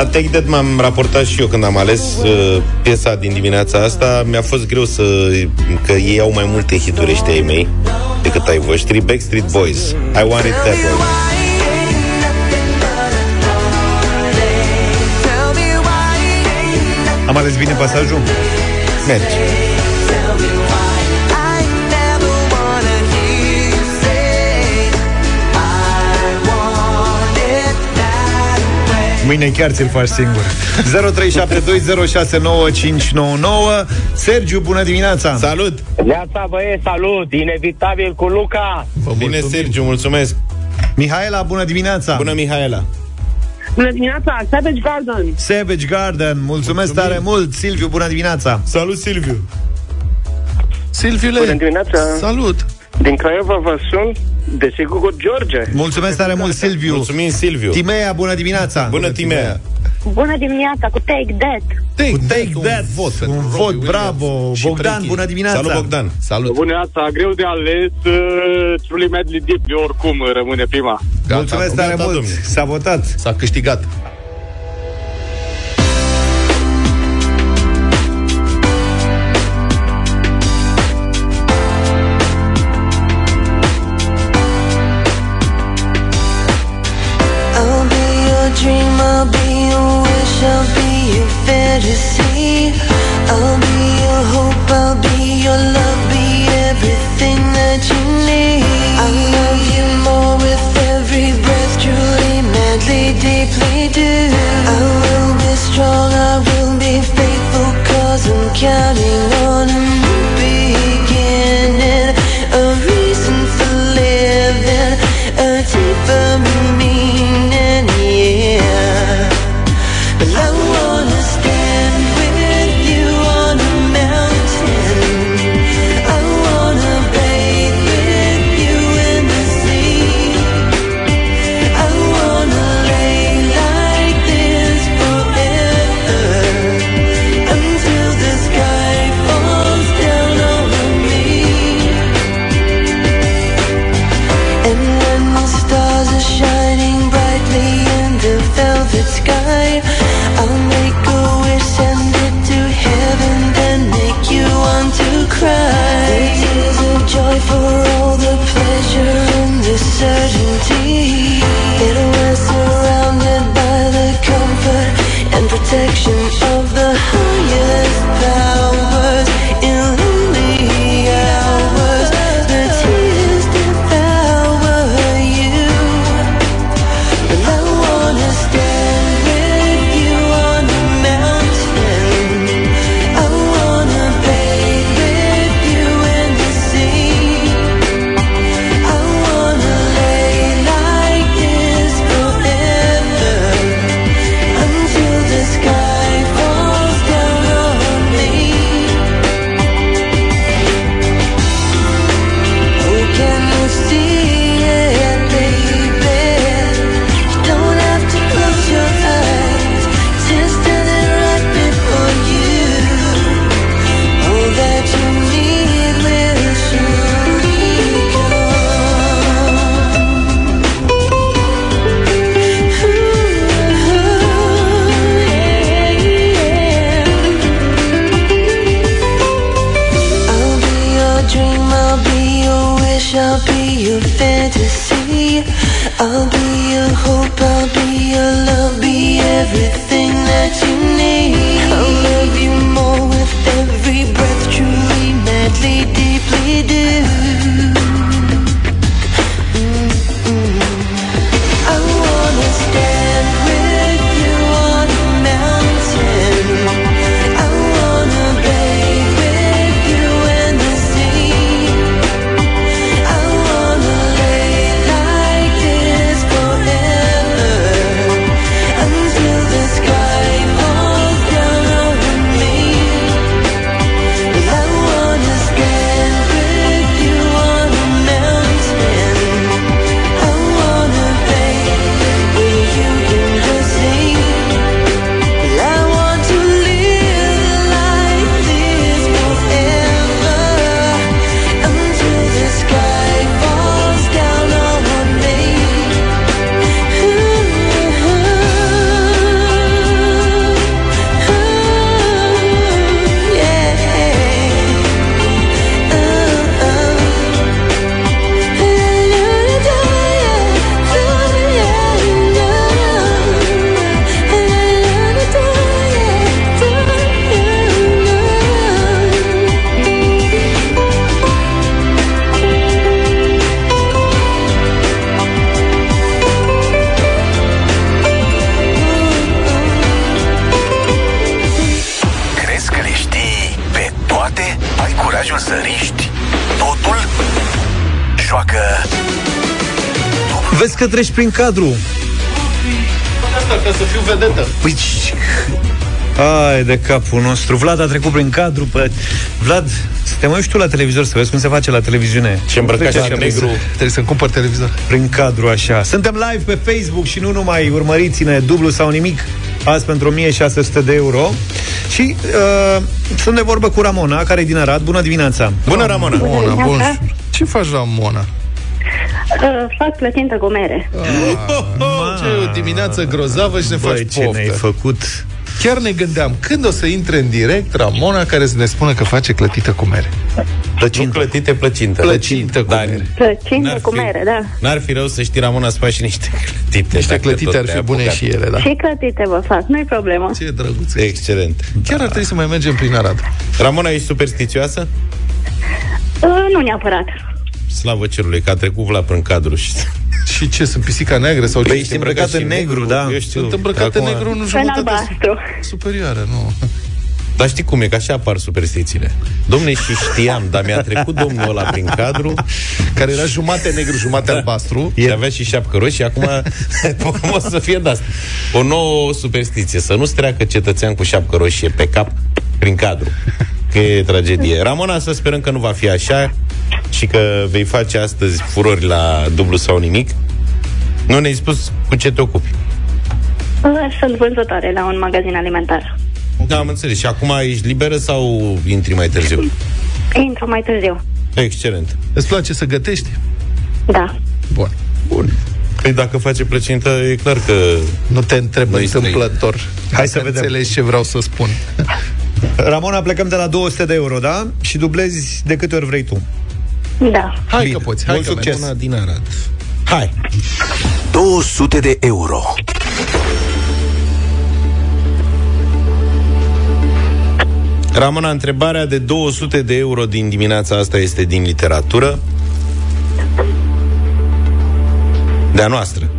S4: La Take That m-am raportat și eu când am ales uh, piesa din dimineața asta. Mi-a fost greu să... că ei au mai multe hituri ăștia ai mei decât ai voștri. Backstreet Boys. I Want It That Way.
S2: Am ales bine pasajul?
S4: Merge.
S2: Mâine chiar ți-l faci singur. 0372069599 Sergiu, bună dimineața!
S4: Salut!
S3: Neața băie, salut! Inevitabil cu Luca!
S4: Bine, Sergiu, mulțumesc!
S2: Mihaela, bună dimineața!
S4: Bună, Mihaela!
S11: Bună dimineața, Savage Garden!
S2: Savage Garden, mulțumesc Mulțumim. tare mult! Silviu, bună dimineața!
S4: Salut, Silviu!
S10: Silviule
S12: Bună dimineața.
S10: Salut!
S12: Din Craiova vă sun Desigur cu George.
S2: Mulțumesc tare mult, Silviu.
S4: Mulțumim, Silviu.
S2: Timea, bună dimineața.
S4: Bună, Timea.
S13: Bună dimineața, cu Take That.
S2: Take, cu Take That. Un vot, un vot bravo. Bogdan, bună dimineața.
S4: Salut, Bogdan.
S12: Salut. Bună dimineața, greu de ales. Uh, Truly Madly Deep, oricum rămâne prima.
S2: Gata, Mulțumesc tare mult. S-a votat.
S10: S-a câștigat.
S2: Treci prin cadru.
S3: Asta ca să fiu vedetă.
S2: Păi, Ai de capul nostru Vlad a trecut prin cadru pe... Vlad, să te mai uiți tu la televizor Să vezi cum se face la televiziune
S4: Ce îmbrăcat
S2: Trece
S4: și
S2: așa
S4: negru.
S3: Trebuie să-mi cumpăr televizor.
S2: Prin cadru așa Suntem live pe Facebook și nu numai Urmăriți-ne dublu sau nimic Azi pentru 1600 de euro Și uh, sunt de vorbă cu Ramona Care e din Arad Bună dimineața
S4: Bună, Ramona!
S3: Mona, bun. Ce faci la Mona?
S14: Uh, fac plătintă cu mere. [LAUGHS]
S3: Ce e o dimineață grozavă și ne
S2: Băi,
S3: faci
S2: ce ne-ai
S3: poftă.
S2: făcut
S3: Chiar ne gândeam, când o să intre în direct Ramona care să ne spună că face clătită cu mere?
S4: Plăcintă. Nu clătite, plăcintă.
S3: Plăcintă cu
S4: Dar
S3: mere.
S14: Plăcintă
S4: N-ar
S14: cu
S4: fi-
S14: mere, da.
S4: N-ar fi rău să știi, Ramona, să faci și niște clătite.
S3: Niște
S4: dacă
S3: clătite
S4: tot
S3: ar
S4: te-ai
S3: fi bune
S4: apucat.
S3: și ele, da.
S14: Și clătite vă fac, nu-i problemă.
S3: Ce drăguț.
S4: Excelent.
S3: Chiar ar trebui să mai mergem prin Arad.
S4: Ramona, ești superstițioasă?
S14: Uh, nu neapărat.
S4: Slavă cerului, că a trecut Vlad prin cadru și... [LAUGHS]
S3: Și ce, sunt pisica neagră sau ce?
S2: Păi ești îmbrăcat în negru, da
S4: Eu știu.
S3: Sunt îmbrăcat în
S4: Acum-
S3: negru în
S14: În
S3: jumătate
S14: albastru.
S3: superioară, nu. [LAUGHS]
S4: Dar știi cum e, că așa apar superstițiile. Domne, și știam, dar mi-a trecut domnul ăla prin cadru, [LAUGHS]
S3: Care era jumate negru, jumate albastru.
S4: și avea și șapcă roșie, acum o să fie de asta. O nouă superstiție, să nu-ți treacă cetățean cu șapcă roșie pe cap prin cadru. Că e tragedie. Ramona, să sperăm că nu va fi așa și că vei face astăzi furori la dublu sau nimic. Nu ne-ai spus cu ce te ocupi.
S14: Uh, Sunt vânzătoare la un magazin alimentar.
S4: Da, am înțeles. Și acum ești liberă sau intri mai târziu?
S14: Intru mai târziu.
S4: Excelent.
S3: Îți place să gătești?
S14: Da.
S3: Bun.
S4: Bun. Păi dacă face plăcintă, e clar că...
S3: Nu te întreb
S4: Noi
S3: întâmplător.
S2: Hai să
S3: Dacă
S2: vedem.
S3: Înțelegi ce vreau să spun.
S2: Ramona, plecăm de la 200 de euro, da? Și dublezi de câte ori vrei tu
S14: Da.
S3: Hai
S2: Bine.
S3: că poți, hai
S2: Mult
S3: că
S2: succes.
S3: mergi.
S4: din Arad. Hai!
S1: 200 de euro
S4: Ramona, întrebarea de 200 de euro din dimineața asta este din literatură. De-a noastră.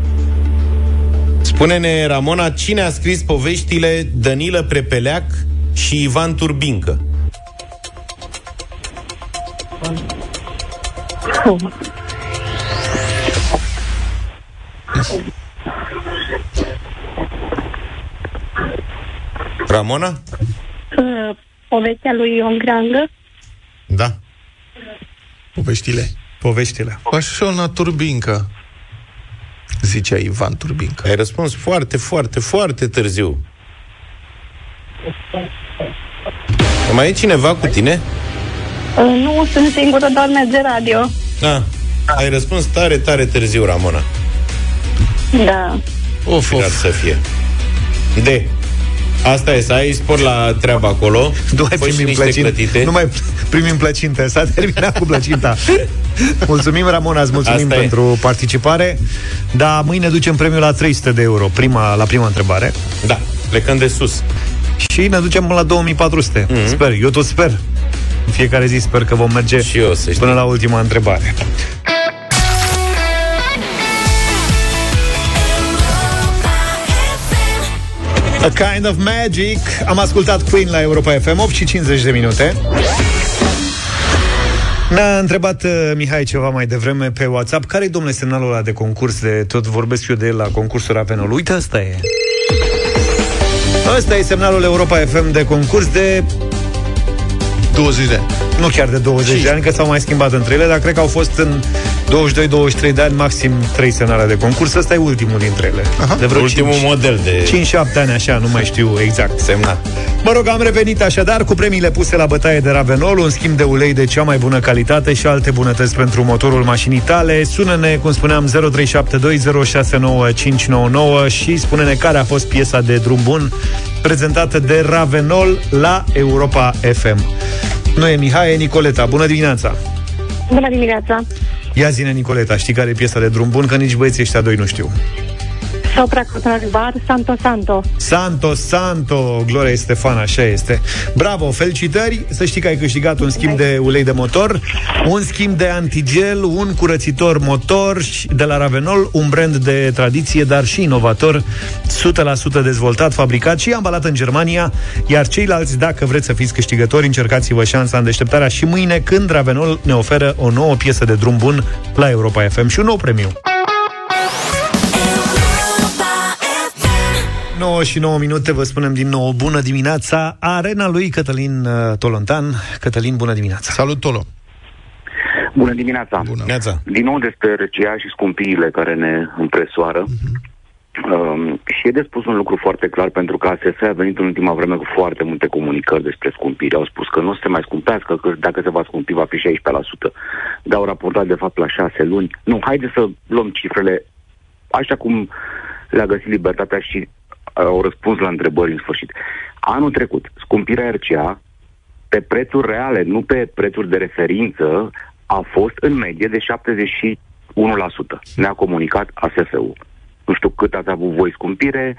S4: Spune-ne, Ramona, cine a scris poveștile Danilă Prepeleac și Ivan Turbincă? Ramona?
S14: Uh, povestea lui Ion Greangă.
S4: Da.
S3: Poveștile.
S2: Poveștile
S3: Pașona Turbincă. Zicea Ivan Turbincă.
S4: Ai răspuns foarte, foarte, foarte târziu. Mai e cineva cu tine?
S14: Uh, nu sunt singură, doar merge radio.
S4: Da. Ai răspuns tare, tare târziu, Ramona.
S14: Da.
S3: Of,
S4: Firar
S3: of.
S4: să fie. De. Asta e, să ai spor la treaba acolo.
S2: Nu mai primim plăcinte. Nu mai primim plăcinte. S-a terminat cu plăcinta. [LAUGHS] mulțumim, Ramona, îți mulțumim Asta pentru e. participare. Da, mâine ducem premiul la 300 de euro. Prima, la prima întrebare.
S4: Da, plecând de sus.
S2: Și ne ducem la 2400. Mm-hmm. Sper, eu tot sper. În fiecare zi sper că vom merge
S4: și eu, să
S2: până la ultima întrebare. A Kind of Magic Am ascultat Queen la Europa FM 8 și 50 de minute Ne-a întrebat uh, Mihai ceva mai devreme pe WhatsApp Care-i, domnule, semnalul ăla de concurs de tot vorbesc eu de el la concursul Ravenol? Uite, asta e Ăsta e semnalul Europa FM de concurs de
S3: 20 de ani.
S2: Nu chiar de 20 5. de ani, că s-au mai schimbat între ele, dar cred că au fost în 22-23 de ani, maxim 3 semnale de concurs. Ăsta e ultimul dintre ele.
S4: Aha. De vreo ultimul 5, model de...
S2: 5-7 ani, așa, nu mai știu exact.
S4: Semnat.
S2: Mă rog, am revenit așadar cu premiile puse la bătaie de Ravenol, un schimb de ulei de cea mai bună calitate și alte bunătăți pentru motorul mașinii tale. Sună-ne, cum spuneam, 0372069599 și spune-ne care a fost piesa de drum bun prezentată de Ravenol la Europa FM. Nu e Mihai, e Nicoleta. Bună dimineața!
S14: Bună dimineața!
S2: Ia zine, Nicoleta, știi care e piesa de drum bun? Că nici băieții ăștia doi nu știu.
S14: Sau bar Santo Santo.
S2: Santo Santo, Gloria Stefan, așa este. Bravo, felicitări, să știi că ai câștigat un schimb de ulei de motor, un schimb de antigel, un curățitor motor de la Ravenol, un brand de tradiție, dar și inovator, 100% dezvoltat, fabricat și ambalat în Germania, iar ceilalți, dacă vreți să fiți câștigători, încercați-vă șansa în deșteptarea și mâine când Ravenol ne oferă o nouă piesă de drum bun la Europa FM și un nou premiu. 9 și 9 minute, vă spunem din nou bună dimineața. Arena lui Cătălin uh, Tolontan. Cătălin, bună dimineața.
S3: Salut, Tolo.
S15: Bună dimineața.
S3: Bună. dimineața.
S15: Din nou despre RCA și scumpiile care ne împresoară. Uh-huh. Um, și e de spus un lucru foarte clar, pentru că ASF a venit în ultima vreme cu foarte multe comunicări despre scumpiri. Au spus că nu se mai scumpească, că dacă se va scumpi va fi 16%. Dar au raportat de fapt la 6 luni. Nu, haide să luăm cifrele așa cum le-a găsit libertatea și au răspuns la întrebări în sfârșit. Anul trecut, scumpirea RCA pe prețuri reale, nu pe prețuri de referință, a fost în medie de 71%. Ne-a comunicat ASF-ul. Nu știu cât ați avut voi scumpire,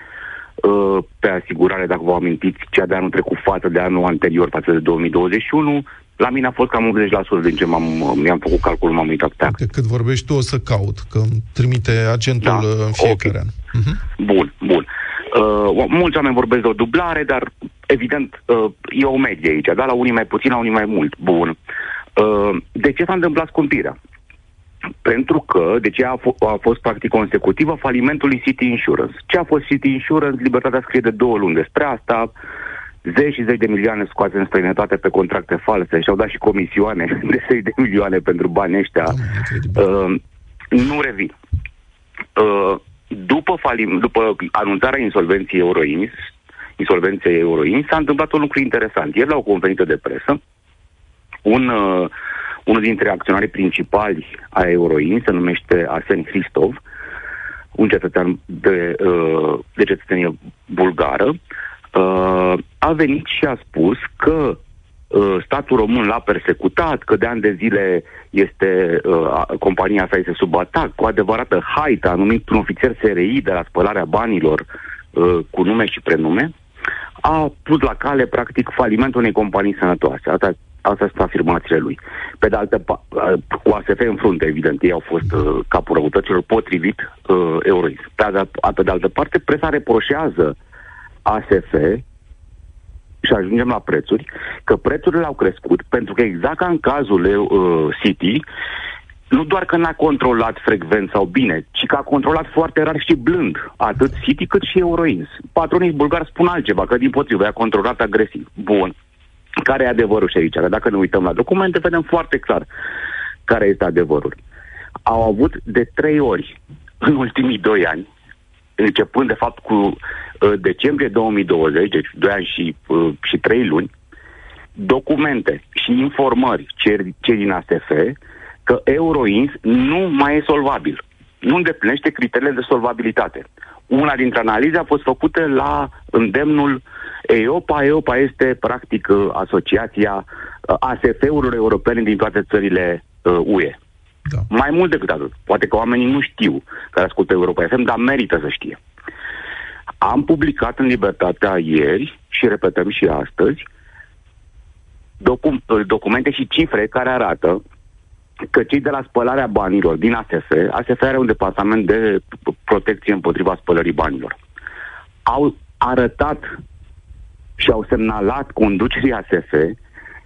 S15: uh, pe asigurare, dacă vă amintiți, cea de anul trecut față de anul anterior, față de 2021, la mine a fost cam 80% din ce m-am, mi-am făcut calculul, m-am uitat pe
S3: act. Cât vorbești tu, o să caut, că îmi trimite agentul da, în fiecare okay. an. Uh-huh.
S15: Bun, bun. Uh, mulți oameni vorbesc de o dublare, dar evident uh, e o medie aici, da? La unii mai puțin, la unii mai mult. Bun. Uh, de ce s-a întâmplat scumpirea? Pentru că, de ce a, f- a fost practic consecutivă falimentul City Insurance. Ce a fost City Insurance? Libertatea scrie de două luni despre asta, zeci și zeci de milioane scoase în străinătate pe contracte false și au dat și comisioane [LAUGHS] de zeci de milioane pentru banii ăștia. Uh, nu revin. Uh, după, falim, după anunțarea insolvenției Euroins, insolvenței Euroins, s-a întâmplat un lucru interesant. Ieri la o conferință de presă, un, uh, unul dintre acționarii principali a Euroins, se numește Arsen Hristov, un cetățean de, uh, de cetățenie bulgară, uh, a venit și a spus că Uh, statul român l-a persecutat, că de ani de zile este uh, compania sa este sub atac, cu adevărată haită, a numit un ofițer SRI de la spălarea banilor uh, cu nume și prenume, a pus la cale, practic, falimentul unei companii sănătoase. Asta, asta sunt afirmațiile lui. Pe de altă parte, uh, cu ASF în frunte, evident, ei au fost uh, capul răutăților potrivit uh, Eurois. Pe de, pe de altă parte, presa reproșează ASF și ajungem la prețuri, că prețurile au crescut pentru că exact ca în cazul uh, City, nu doar că n-a controlat frecvența sau bine, ci că a controlat foarte rar și blând, atât City cât și Euroins. Patronii bulgari spun altceva, că din potrivă a controlat agresiv. Bun. Care e adevărul și aici? Dacă ne uităm la documente, vedem foarte clar care este adevărul. Au avut de trei ori în ultimii doi ani, începând de fapt cu decembrie 2020, deci 2 ani și, uh, și 3 luni, documente și informări cer, cer din ASF că Euroins nu mai e solvabil. Nu îndeplinește criteriile de solvabilitate. Una dintre analize a fost făcută la îndemnul EOPA. EOPA este, practic, uh, asociația uh, ASF-urilor europene din toate țările uh, UE. Da. Mai mult decât atât. Poate că oamenii nu știu care ascultă Europa FM, dar merită să știe. Am publicat în Libertatea ieri și repetăm și astăzi docu- documente și cifre care arată că cei de la spălarea banilor din ASF, ASF are un departament de protecție împotriva spălării banilor, au arătat și au semnalat conducerii ASF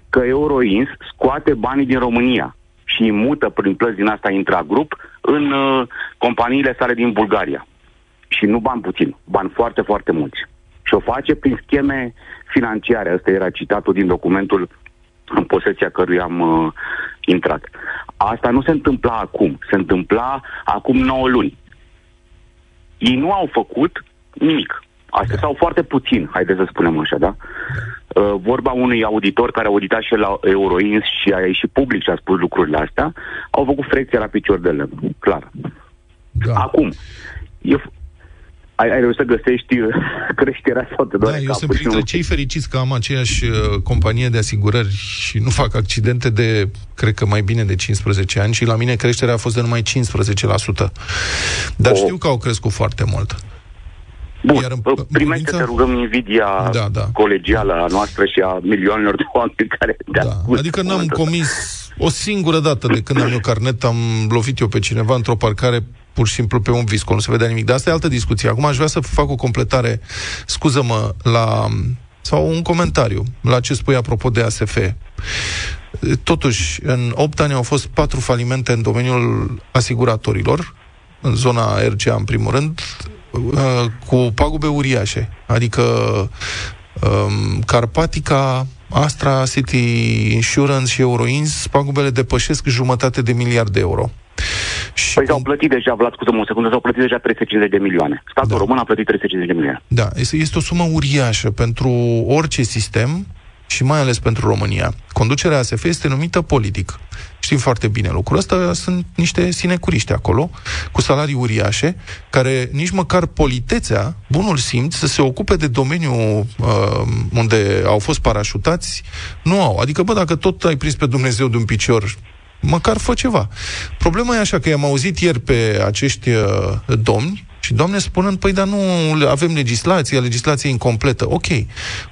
S15: că Euroins scoate banii din România și îi mută prin plăți din asta intragrup în uh, companiile sale din Bulgaria. Și nu bani puțin, bani foarte, foarte mulți. Și o face prin scheme financiare. Asta era citatul din documentul în posesia căruia am uh, intrat. Asta nu se întâmpla acum, se întâmpla acum 9 luni. Ei nu au făcut nimic. Astea sau foarte puțin, haideți să spunem așa, da? Uh, vorba unui auditor care a auditat și la Euroins și a ieșit public și a spus lucrurile astea, au făcut frecția la picior de lemn, clar. Da. Acum, e, ai, ai reușit să găsești uh, [LAUGHS] creșterea sau te
S3: Da, eu sunt printre cei fericiți că am aceeași uh, companie de asigurări și nu fac accidente de, cred că mai bine de 15 ani și la mine creșterea a fost de numai 15%. Dar oh. știu că au crescut foarte mult.
S15: Bun, Iar în, primește, privința... te rugăm, invidia da, da. colegială a noastră și a milioanelor de oameni care te da.
S3: Adică n-am comis o singură dată de când am eu carnet, am lovit eu pe cineva într-o parcare pur și simplu pe un visco, nu se vedea nimic. Dar asta e altă discuție. Acum aș vrea să fac o completare, scuză-mă, la sau un comentariu la ce spui apropo de ASF. Totuși, în 8 ani au fost patru falimente în domeniul asiguratorilor, în zona RCA în primul rând, uh, cu pagube uriașe. Adică um, Carpatica, Astra, City Insurance și Euroins, pagubele depășesc jumătate de miliard de euro.
S15: Și păi s-au plătit deja, Vlad, scuză-mă o secundă, s-au plătit deja 350 de milioane. Statul da. român a plătit 350 de milioane.
S3: Da, este, este o sumă uriașă pentru orice sistem și mai ales pentru România. Conducerea ASF este numită politic. Știm foarte bine lucrul ăsta, sunt niște sinecuriști acolo, cu salarii uriașe, care nici măcar politețea, bunul simț, să se ocupe de domeniul uh, unde au fost parașutați, nu au. Adică, bă, dacă tot ai prins pe Dumnezeu de un picior măcar fă ceva. Problema e așa că i-am auzit ieri pe acești uh, domni și doamne spunând, păi dar nu avem legislație, legislație incompletă. Ok.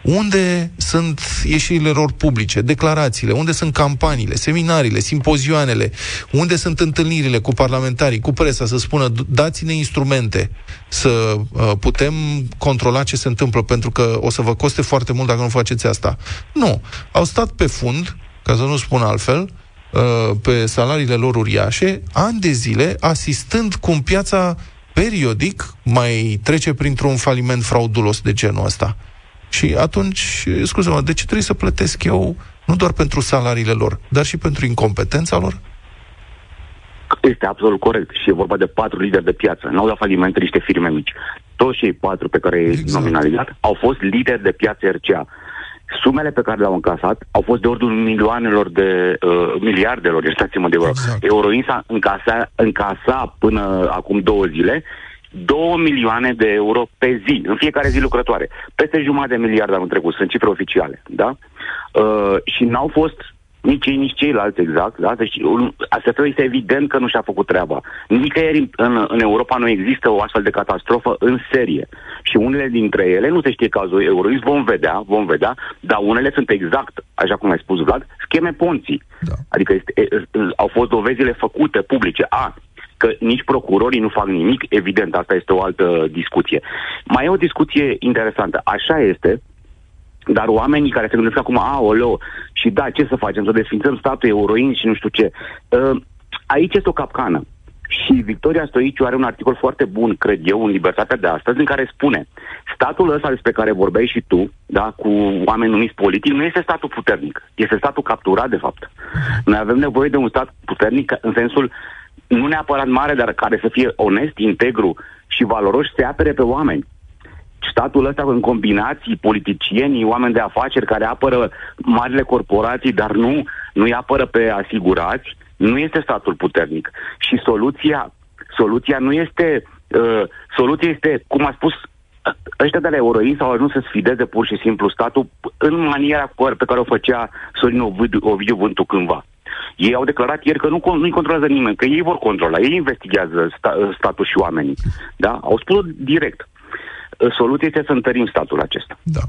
S3: Unde sunt ieșirile lor publice, declarațiile, unde sunt campaniile, seminariile, simpozioanele, unde sunt întâlnirile cu parlamentarii, cu presa, să spună, dați-ne instrumente să uh, putem controla ce se întâmplă, pentru că o să vă coste foarte mult dacă nu faceți asta. Nu. Au stat pe fund, ca să nu spun altfel, Uh, pe salariile lor uriașe, ani de zile, asistând cum piața periodic mai trece printr-un faliment fraudulos de genul ăsta. Și atunci, scuze-mă, de ce trebuie să plătesc eu nu doar pentru salariile lor, dar și pentru incompetența lor?
S15: Este absolut corect. Și e vorba de patru lideri de piață. Nu au dat faliment niște firme mici. Toți cei patru pe care exact. i nominalizat au fost lideri de piață RCA. Sumele pe care le-au încasat au fost de ordinul milioanelor de uh, miliardelor, iertați-mă de euro. Exact. Euroinsa încasa, încasa până acum două zile 2 milioane de euro pe zi, în fiecare zi lucrătoare. Peste jumătate de miliard anul trecut, sunt cifre oficiale, da? Uh, și n-au fost nici ei, nici ceilalți, exact. Da? Deci, asta este evident că nu și-a făcut treaba. Nicăieri în, în Europa nu există o astfel de catastrofă în serie. Și unele dintre ele, nu se știe cazul Eurois, vom vedea, vom vedea, dar unele sunt exact, așa cum ai spus, Vlad, scheme ponții. Da. Adică este, au fost dovezile făcute publice. A, că nici procurorii nu fac nimic, evident, asta este o altă discuție. Mai e o discuție interesantă. Așa este, dar oamenii care se gândesc acum, aoleo, și da, ce să facem? Să desfințăm statul euroin și nu știu ce. Uh, aici este o capcană. Și Victoria Stoiciu are un articol foarte bun, cred eu, în Libertatea de astăzi, în care spune statul ăsta despre care vorbeai și tu, da, cu oameni numiți politici, nu este statul puternic. Este statul capturat, de fapt. Noi avem nevoie de un stat puternic în sensul nu neapărat mare, dar care să fie onest, integru și valoros, să apere pe oameni statul ăsta în combinații, politicienii, oameni de afaceri care apără marile corporații, dar nu, nu îi apără pe asigurați, nu este statul puternic. Și soluția, soluția nu este Uh, soluția este, cum a spus, ăștia de la Euroi s-au ajuns să sfideze pur și simplu statul în maniera pe care o făcea Sorin Ovidiu, Ovidiu Vântu cândva. Ei au declarat ieri că nu, nu controlează nimeni, că ei vor controla, ei investigează sta, statul și oamenii. Da? Au spus direct soluția este să întărim statul acesta.
S3: Da.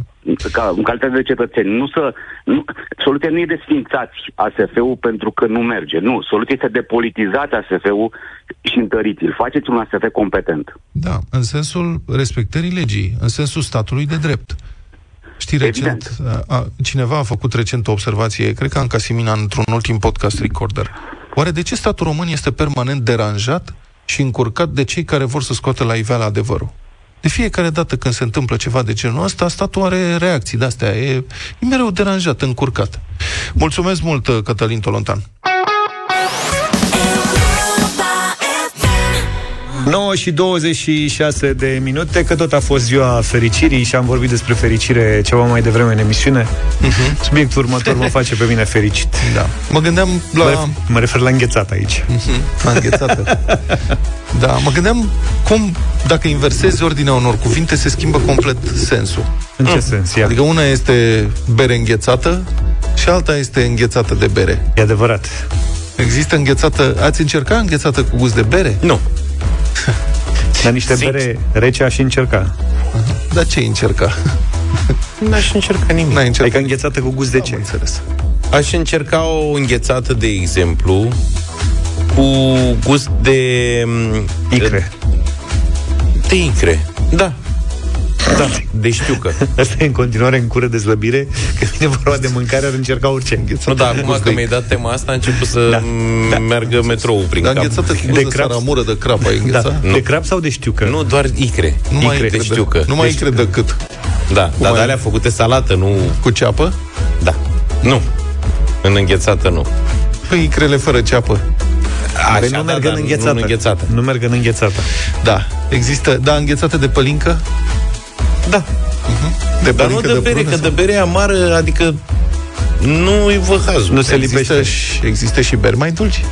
S15: Ca, în calitate de cetățeni. Nu să, nu, soluția nu e de sfințați ASF-ul pentru că nu merge. Nu. Soluția este de politizați ASF-ul și întăriți-l. Faceți un ASF competent.
S3: Da, în sensul respectării legii, în sensul statului de drept. Știi, recent, a, cineva a făcut recent o observație, cred că în Casimina, într-un ultim podcast recorder. Oare de ce statul român este permanent deranjat și încurcat de cei care vor să scoată la iveală adevărul? De fiecare dată când se întâmplă ceva de genul ăsta, statul are reacții de-astea. E, e mereu deranjat, încurcat. Mulțumesc mult, Cătălin Tolontan.
S2: 9 și 26 de minute, că tot a fost ziua fericirii și am vorbit despre fericire ceva mai devreme în emisiune. Uh-huh. Subiectul următor mă face pe mine fericit.
S3: Da. Mă gândeam la...
S2: Mă, mă refer la înghețat aici.
S3: Uh-huh. La înghețată. [LAUGHS] da, mă gândeam cum, dacă inversezi ordinea unor cuvinte, se schimbă complet sensul.
S2: În ce mm. sens? Ia.
S3: Adică una este bere înghețată și alta este înghețată de bere.
S2: E adevărat.
S3: Există înghețată... Ați încercat înghețată cu gust de bere?
S2: Nu. [LAUGHS] Dar niște Zici. bere rece aș încerca.
S3: Dar ce încerca?
S4: N-aș încerca nimic.
S3: N-ai încercat.
S2: Adică înghețată cu gust de ce?
S3: înțeles.
S4: Aș încerca o înghețată, de exemplu, cu gust de...
S2: Icre.
S4: De icre, da. Da, de știucă.
S2: Asta e în continuare în cură de slăbire. Când vine vorba de mâncare, ar încerca orice înghețată.
S4: Nu, da, acum că mi-ai dat tema asta, a început să da. da. meargă metrou prin
S3: da,
S4: cap.
S3: înghețată cu de, de saramură, de crap ai înghețat?
S2: Da. De crap sau de știucă?
S4: Nu, doar icre.
S3: Nu
S4: icre,
S3: mai
S4: de știucă.
S3: Nu mai icre decât.
S4: Da, dar mai... alea făcute salată, nu...
S3: Cu ceapă?
S4: Da. Nu. În înghețată, nu.
S3: Păi icrele fără ceapă.
S2: Așa, păi nu merg da, în înghețată. Nu, înghețată. Nu merg în înghețată.
S3: Da. Există, da, înghețată de pălincă?
S2: Da.
S3: Uh-huh. De
S4: Dar nu de, de bere, că de bere amară, adică nu e văhazul.
S3: Nu se lipește. Și, există și beri mai dulci.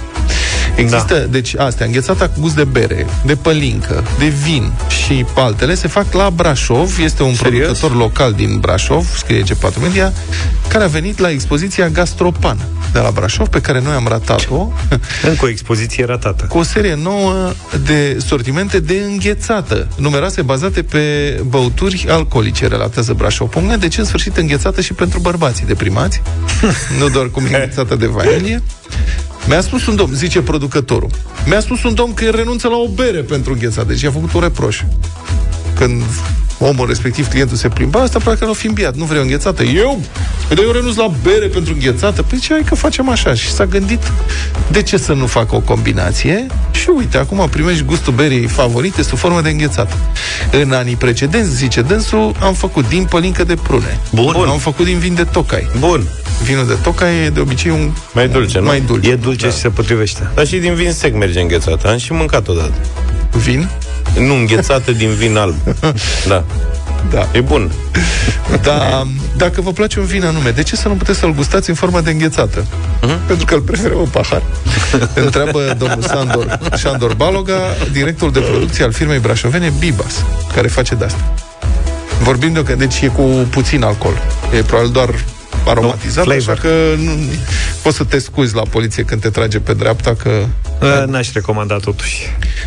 S3: Există, da. deci astea, înghețata cu gust de bere, de pălincă, de vin și altele se fac la Brașov. Este un Serios? producător local din Brașov, scrie G4 Media, care a venit la expoziția Gastropan de la Brașov, pe care noi am ratat-o. [LAUGHS]
S2: Încă o expoziție ratată.
S3: Cu o serie nouă de sortimente de înghețată, numeroase bazate pe băuturi alcoolice, relatează Brașov.net, deci în sfârșit înghețată și pentru bărbații deprimați, [LAUGHS] nu doar cum înghețată de vanilie. Mi-a spus un domn, zice producătorul, mi-a spus un domn că renunță la o bere pentru înghețat, deci i-a făcut o reproș. Când omul respectiv, clientul se plimba, asta practic nu fi îmbiat, nu vrei o înghețată. Eu? Păi eu renunț la bere pentru înghețată. Păi ce ai că facem așa? Și s-a gândit, de ce să nu facă o combinație? Și uite, acum primești gustul berii favorite sub formă de înghețată. În anii precedenți, zice dânsul, am făcut din pălincă de prune.
S2: Bun. Bun.
S3: Am făcut din vin de tocai.
S2: Bun.
S3: Vinul de tocai e de obicei un...
S4: Mai dulce, nu?
S3: Mai dulce.
S2: E dulce da. și se potrivește.
S4: Dar și din vin sec merge înghețată. Am și mâncat odată.
S3: Vin?
S4: Nu, înghețată din vin alb. Da.
S3: Da.
S4: E bun.
S3: Da, dacă vă place un vin anume, de ce să nu puteți să-l gustați în forma de înghețată? Uh-huh. Pentru că îl preferă un pahar. Întreabă domnul Sandor, Sandor Baloga, directorul de producție al firmei brașovene Bibas, care face de asta. Vorbim de că deci e cu puțin alcool. E probabil doar aromatizat, no, așa că nu, poți să te scuzi la poliție când te trage pe dreapta că...
S2: N-aș recomanda totuși.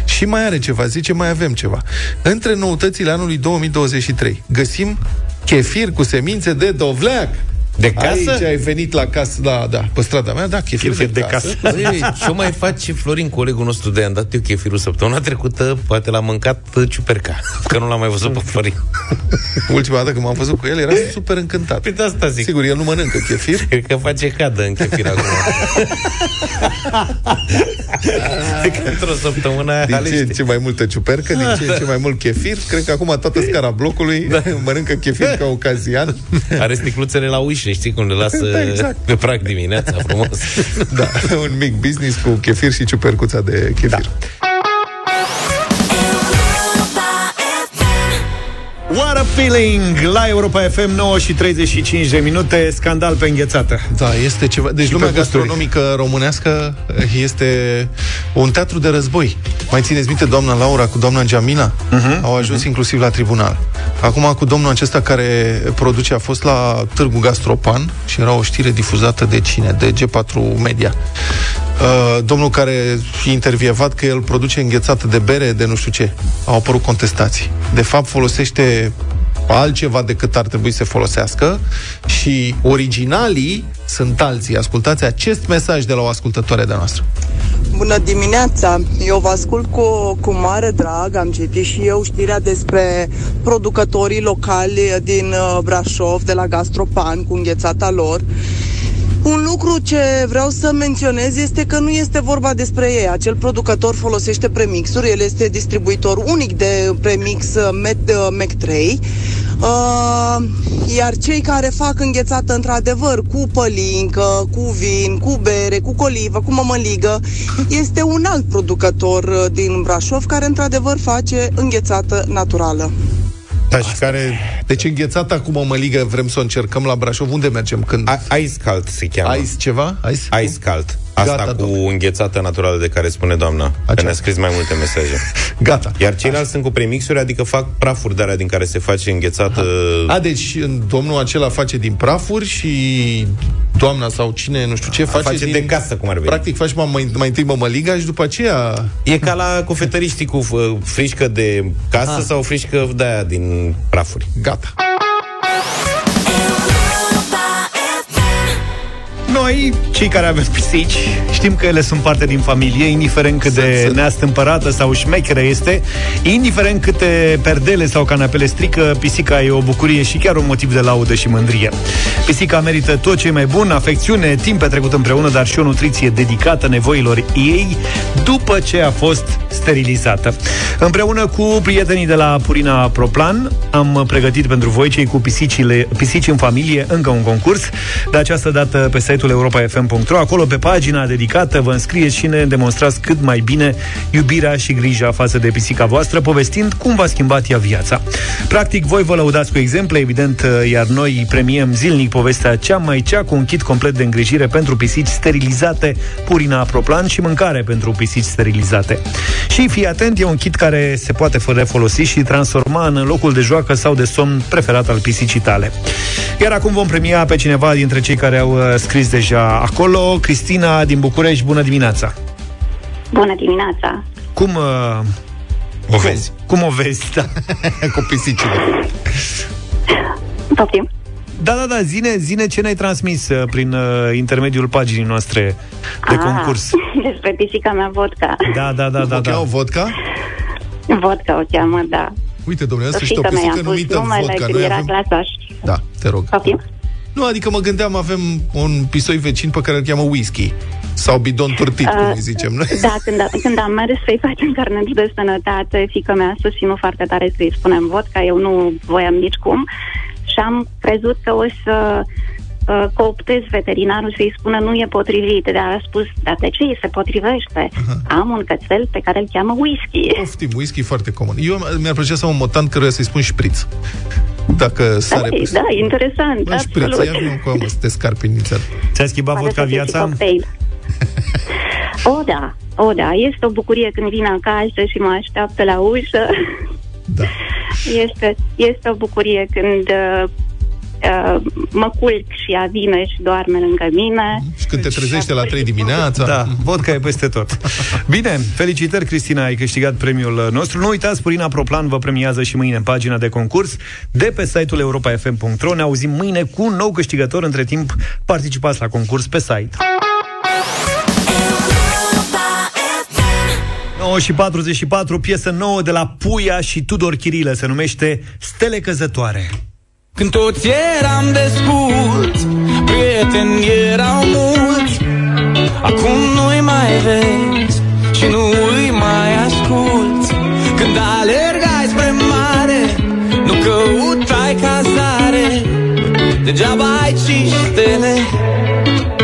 S3: Și mai are ceva, zice, mai avem ceva. Între noutățile anului 2023 găsim chefir cu semințe de dovleac.
S2: De casă?
S3: Aici ai venit la casă, da, da, pe strada mea, da, chefir, chefir de, de casă. casă. [LAUGHS]
S4: Băi, ce mai face Florin, colegul nostru de am dat eu chefirul săptămâna trecută, poate l-am mâncat ciuperca, [LAUGHS] că nu l-am mai văzut pe Florin. [LAUGHS]
S3: Ultima dată când m-am văzut cu el, era super încântat.
S4: Păi de asta zic.
S3: Sigur, el nu mănâncă chefir.
S4: Cred că face cadă în chefir acum. că într-o săptămână
S3: Din ce în ce mai multă ciupercă, din ce în ce mai mult chefir. Cred că acum toată scara blocului da. mănâncă chefir ca ocazian.
S4: Are sticluțele la ușă, știi cum le lasă [LAUGHS] da, exact. pe prag dimineața, frumos.
S3: da, un mic business cu chefir și ciupercuța de chefir. Da.
S2: Feeling la Europa FM 9 și 35 de minute, scandal pe înghețată.
S3: Da, este ceva. Deci
S2: Și
S3: lumea
S2: pe gusturi.
S3: gastronomică românească este un teatru de război. Mai țineți minte doamna Laura cu doamna Jamila?
S2: Mhm.
S3: Au ajuns inclusiv la tribunal. Acum cu domnul acesta care produce a fost la Târgu Gastropan și era o știre difuzată de cine? De G4 Media. Uh, domnul care e intervievat că el produce înghețată de bere, de nu știu ce. Au apărut contestații. De fapt, folosește altceva decât ar trebui să folosească și originalii sunt alții. Ascultați acest mesaj de la o ascultătoare de noastră.
S16: Bună dimineața! Eu vă ascult cu, cu mare drag. Am citit și eu știrea despre producătorii locali din uh, Brașov, de la Gastropan, cu înghețata lor. Un lucru ce vreau să menționez este că nu este vorba despre ei. Acel producător folosește premixuri, el este distribuitor unic de premix uh, Met, uh, Mac 3. Uh, iar cei care fac înghețată într-adevăr cu pălincă, cu vin, cu bere, cu colivă, cu mămăligă, este un alt producător uh, din Brașov care într-adevăr face înghețată naturală.
S3: Da, și care... Deci înghețata cu mămăligă vrem să o încercăm la Brașov. Unde mergem? Când...
S4: Ice Calt se cheamă.
S3: Ice ceva? Ice?
S4: Ice Calt. Asta
S3: Gata,
S4: cu înghețată naturală de care spune doamna. Că ne-a scris mai multe mesaje. [LAUGHS]
S3: Gata.
S4: Iar ceilalți sunt cu premixuri, adică fac prafuri de alea din care se face înghețată...
S3: A, deci domnul acela face din prafuri și doamna sau cine, nu știu ce, face,
S4: face
S3: din...
S4: de casă, cum ar veni.
S3: Practic faci mai, mai întâi mămăliga și după aceea...
S4: E ca la cofetăriștii cu uh, frișcă de casă
S3: Ah.
S4: sau frișcă de aia din prafuri.
S3: Gata.
S2: Noi, cei care avem pisici, știm că ele sunt parte din familie, indiferent cât de neastâmpărată sau șmecheră este, indiferent câte perdele sau canapele strică, pisica e o bucurie și chiar un motiv de laudă și mândrie. Pisica merită tot ce e mai bun, afecțiune, timp petrecut împreună, dar și o nutriție dedicată nevoilor ei după ce a fost sterilizată. Împreună cu prietenii de la Purina Proplan, am pregătit pentru voi, cei cu pisicile, pisici în familie, încă un concurs. De această dată pe site-ul europa.fm.ro. Acolo, pe pagina dedicată, vă înscrieți și ne demonstrați cât mai bine iubirea și grija față de pisica voastră, povestind cum v-a schimbat ea viața. Practic, voi vă lăudați cu exemple, evident, iar noi premiem zilnic povestea cea mai cea cu un kit complet de îngrijire pentru pisici sterilizate, Purina Proplan și mâncare pentru pisici sterilizate. Și fii atent, e un kit care se poate refolosi și transforma în locul de joacă sau de somn preferat al pisicii tale. Iar acum vom premia pe cineva dintre cei care au uh, scris deja acolo. Cristina din București, bună dimineața!
S14: Bună dimineața!
S2: Cum uh,
S4: o vezi?
S2: Cum o vezi, da? [LAUGHS]
S3: cu pisicile.
S14: Poftim.
S2: Da, da, da, zine, zine ce ne-ai transmis uh, prin uh, intermediul paginii noastre de
S14: Ah,
S2: concurs. [LAUGHS]
S14: Despre pisica mea vodka.
S2: Da, da, da, da,
S3: O
S2: da.
S3: cheamă vodka?
S14: Vodka o cheamă, da.
S3: Uite, domnule, în sfârșit o
S14: Fiica mea i-a
S3: pisică
S14: pus
S3: numită
S14: numele
S3: vodka.
S14: când
S3: Noi
S14: era
S3: avem...
S14: clasa
S3: Da, te rog.
S14: Poftim?
S3: Nu, adică mă gândeam, avem un pisoi vecin pe care îl cheamă whisky. Sau bidon turtit, cum
S14: Uh,
S3: îi zicem noi.
S14: Da, când, când am mers să-i facem carnetul de sănătate, fica mea a susținut foarte tare să-i spunem vodka, eu nu voiam nici cum și am crezut că o să uh, cooptez veterinarul să-i spună nu e potrivit, dar a spus, dar de ce îi se potrivește? Am un cățel pe care îl cheamă whisky.
S3: Poftim, whisky e foarte comun. Eu mi-ar plăcea să am un motant căruia să-i spun șpriț. Dacă sare
S14: da,
S3: pe
S14: da, interesant,
S3: Mă, șpriț,
S14: absolut.
S3: ia vină cu mă, să te scarpi inițial.
S2: Ți-a schimbat
S14: Poate
S2: vodka
S14: să fie
S2: viața?
S14: cocktail. [LAUGHS] O, da, o, da, este o bucurie când vine acasă și mă așteaptă la ușă.
S3: Da.
S14: Este, este o bucurie când uh, uh, mă culc și ea vine și doarme lângă mine.
S3: Și când te trezește la 3 dimineața.
S2: Da, vodka e peste tot. Bine, felicitări, Cristina, ai câștigat premiul nostru. Nu uitați, Purina Proplan vă premiază și mâine în pagina de concurs de pe site-ul europa.fm.ro. Ne auzim mâine cu un nou câștigător. Între timp, participați la concurs pe site. 9 și 44, piesă nouă de la Puia și Tudor Chirilă, se numește Stele Căzătoare.
S17: Când toți eram desculți Prieteni erau mulți. Acum nu-i mai vezi Și nu îi mai asculți. Când alergai spre mare Nu căutai cazare. Degeaba ai cinci stele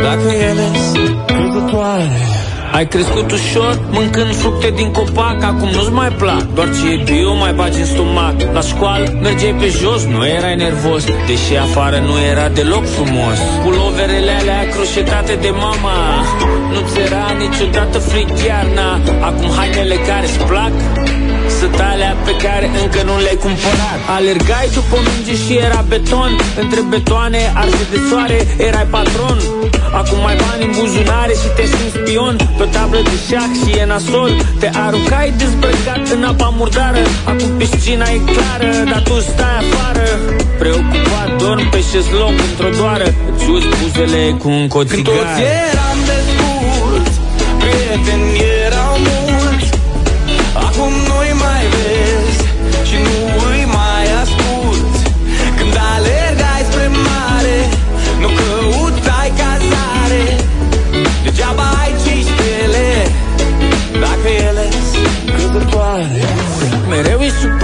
S17: Dacă ele sunt căzătoare Ai crescut ușor, mâncând fructe din copac Acum nu-ți mai plac, doar ce e bio mai bagi în stomac. La școală mergeai pe jos, nu erai nervos. Deși afară nu era deloc frumos. Puloverele alea croșetate de mama. Nu-ți era niciodată frig iarna. Acum hainele care-ți plac sunt alea pe care încă nu le-ai cumpărat. Alergai după minge și era beton. Între betoane arse de soare Erai patron. Acum mai bani în buzunare și te simți spion Pe o tablă de șac și e nasol. Te aruncai dezbrăcat în apa murdară. Acum piscina e clară Dar tu stai afară. Preocupat dorm pe șezlong într-o doară. Îți uzi buzele cu un cot Când toți eram desculți Prieteni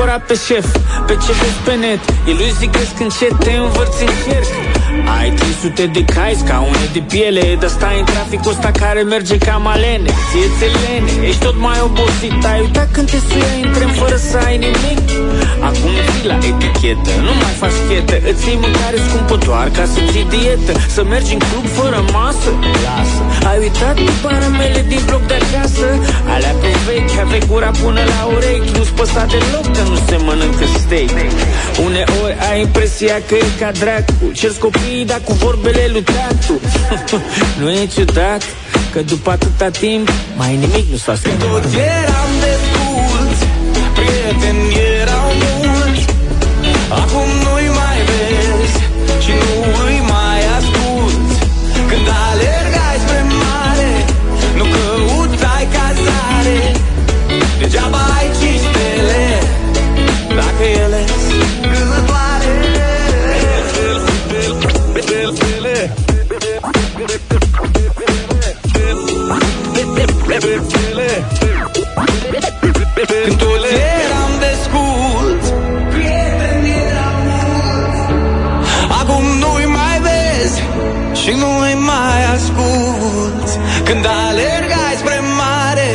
S17: e supărat pe șef Pe ce vezi pe net. Ei lui zicesc încet Te învârți în cerc ai 300 de cai, scaune de piele Dar stai în traficul ăsta care merge ca malene Ție ți lene, ești tot mai obosit. Ai uitat când te suia în tren fără să ai nimic Acum ții la etichetă, nu mai faci chetă. Îți iei mâncare scumpă doar ca să ții dietă. Să mergi în club fără masă, lasă. Ai uitat paramele din bloc de acasă? Alea pe vechi, aveai gura până la urechi. Nu-ți păsa deloc că nu se mănâncă steak. Uneori ai impresia că e ca dracu. Cer copii dar cu vorbele lui tatu. [LAUGHS] Nu e ciudat că după atâta timp Mai nimic nu s-a schimbat. Toți eram desculți Prieteni erau mulți Acum nu-i mai vezi Și nu îi mai Când alergai spre mare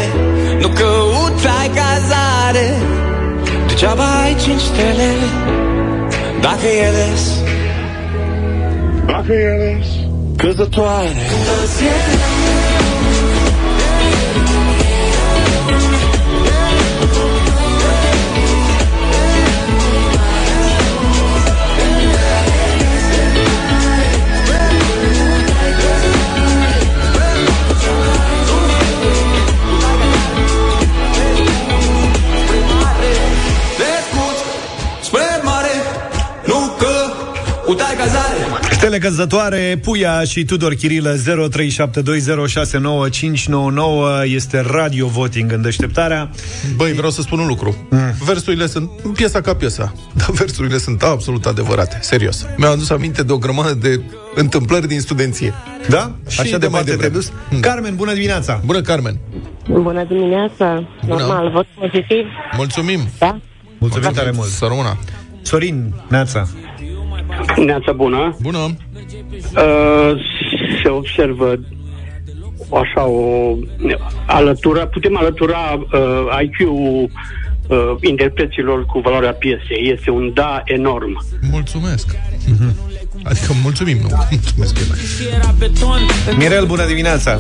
S17: Nu căutai cazare. Degeaba ai cinci stele Dacă ele Dacă ele Căzătoare. Toți eram
S2: Stele căzătoare, Puia și Tudor Chirilă 0372069599 este radio voting în deșteptarea.
S3: Băi, vreau să spun un lucru. Mm. Versurile sunt piesa ca piesa, [LAUGHS] dar versurile sunt absolut adevărate, serios. Mi-au adus aminte de o grămadă de întâmplări din studenție.
S2: Da?
S3: Și
S2: Așa de mai te dus?
S3: Mm.
S2: Carmen, bună dimineața!
S3: Bună, Carmen!
S18: Bună dimineața! Normal, vot pozitiv.
S3: Mulțumim!
S18: Da?
S2: Mulțumim tare mult!
S3: Să rămână!
S2: Sorin, Neața!
S12: Neața bună.
S3: Bună.
S12: Uh, se observă așa o alătura, putem alătura uh, IQ-ul uh, interpreților cu valoarea piesei. Este un da enorm.
S3: Mulțumesc. Mm-hmm. Adică mulțumim, nu. [LAUGHS] Mulțumesc.
S2: Mirel, bună dimineața!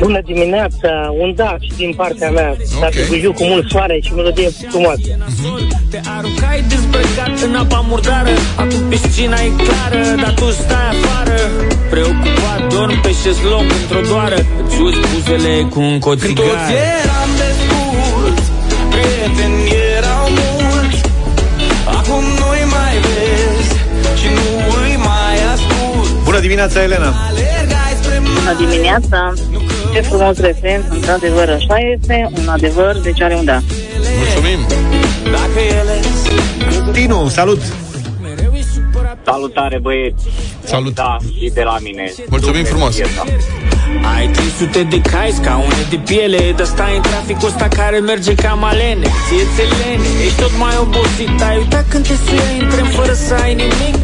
S18: Bună dimineața! Un da și din partea mea. Okay. Dacă bujiu cu mult soare și melodie frumoasă. Mm-hmm.
S17: Te aruncai dezbrăcat în apa murdară Acum piscina e clară, dar tu stai afară Preocupat, dorm pe șezlong într-o doară Îți uzi buzele cu un cot Când toți eram desculți Prieteni
S2: Bună dimineața, Elena!
S18: Bună dimineața! Ce frumos refren, într-adevăr așa este, un adevăr, deci are un da.
S3: Mulțumim!
S2: Tinu, salut!
S19: Salutare băieți!
S3: Salut!
S20: Da, și de la mine.
S3: Mulțumim frumos!
S17: Ai 300 de cai, scaune de piele Dar stai în traficul ăsta care merge ca malene Ție ți lene, ești tot mai obosit. Ai uitat când te suia în tren fără să ai nimic.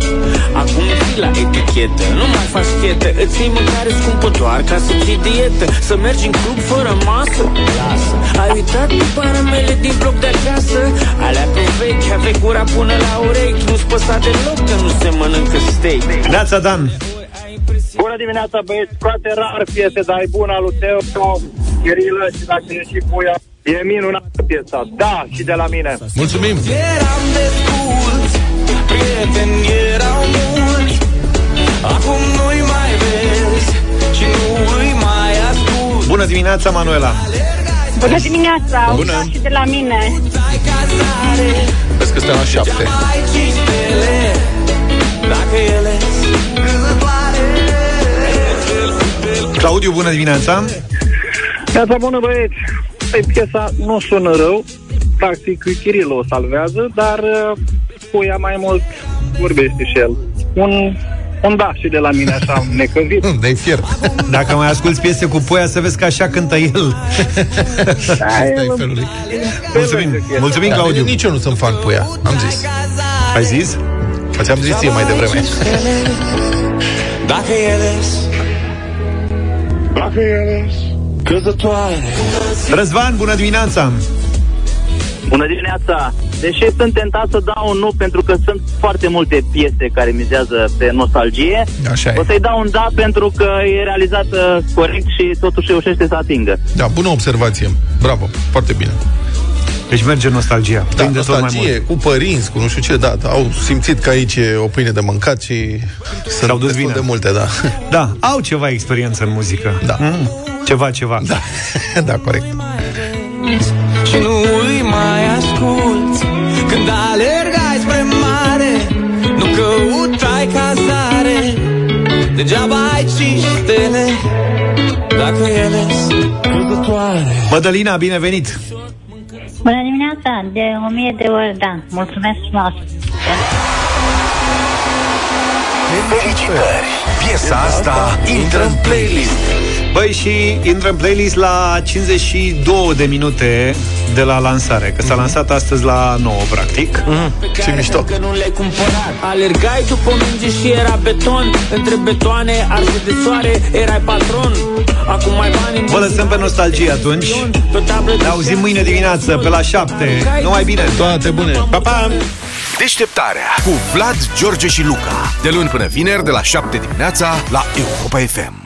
S17: Acum ții la etichetă, nu mai faci chetă. Îți iei mâncare scumpă doar ca să ții dietă. Să mergi în club fără masă? Lasă. Ai uitat de paramele din bloc de acasă? Alea cu vechi, aveai gura până la urechi. Nu-ți păsa deloc că nu se mănâncă steak.
S2: Neața Dan
S20: Bună dimineața, băieți, foarte rar piese, dar e bună lui Teo, Gherilă și la cine și Puia. E minunată piesa, da, și de la mine.
S3: Mulțumim!
S21: Eram desculți, prieteni erau mulți Acum nu-i mai vezi și nu îi mai ascult
S2: Bună dimineața, Manuela
S14: Bună dimineața,
S3: Bună.
S14: Bună. și de la mine.
S3: Vezi că suntem la șapte.
S2: Claudiu, bună dimineața
S6: Neața bună, băieți! Păi, piesa nu sună rău, practic Chirilo o salvează, dar uh, Puia mai mult vorbește și el. Un, un da și de la mine, așa, necăzit. [LAUGHS]
S3: De fier.
S2: Dacă mai asculti piese cu Poia Să vezi că așa cântă el
S3: Asta e felul lui.
S2: Mulțumim, mulțumim
S3: Da,
S2: Claudiu
S3: Nici eu nu sunt fan Puia, am zis.
S2: Ai zis?
S3: Ți-am zis ție mai devreme.
S21: Dacă ele Dacă ele Căzătoare
S2: Răzvan, bună dimineața
S19: Bună dimineața! Deși sunt tentat să dau un nu pentru că sunt foarte multe piese care mizează pe nostalgie,
S3: Așa
S19: o
S3: e.
S19: să-i dau un da pentru că e realizată corect și totuși reușește să atingă.
S3: Da, bună observație. Bravo, foarte bine.
S2: Deci merge nostalgia
S3: Da,
S2: Prinde tot mai
S3: nostalgie,
S2: mult.
S3: cu părinți, cu nu știu ce, da, da, au simțit că aici e o pâine de mâncat și sunt
S2: au dus
S3: destul
S2: vina.
S3: de multe, da.
S2: Da, au ceva experiență în muzică
S3: Da.
S2: mm, Ceva, ceva
S3: Da, [LAUGHS] da, corect.
S21: Și nu îi mai asculți Când alergai spre mare Nu căutai cazare Degeaba ai cinci stele Dacă ele sunt căzătoare
S2: Mădălina, binevenit
S22: Bună dimineața, de o mie de ori, da. Mulțumesc frumos.
S1: Felicitări! Piesa asta intră în playlist.
S2: Băi, și intră în playlist la 52 de minute de la lansare, că s-a lansat astăzi la 9, practic.
S3: Mm, ce mișto.
S17: Că nu le-ai cumpărat Alergai după minge și era beton Între betoane arse de soare Erai patron Acum mai bani în
S2: Vă lăsăm pe nostalgie atunci.
S17: Pe tablă de
S2: Ne auzim mâine dimineață pe la 7. Numai bine!
S3: Toate bune!
S2: Pa, pa!
S1: Deșteptarea cu Vlad, George și Luca. De luni până vineri, de la 7 dimineața, la Europa FM.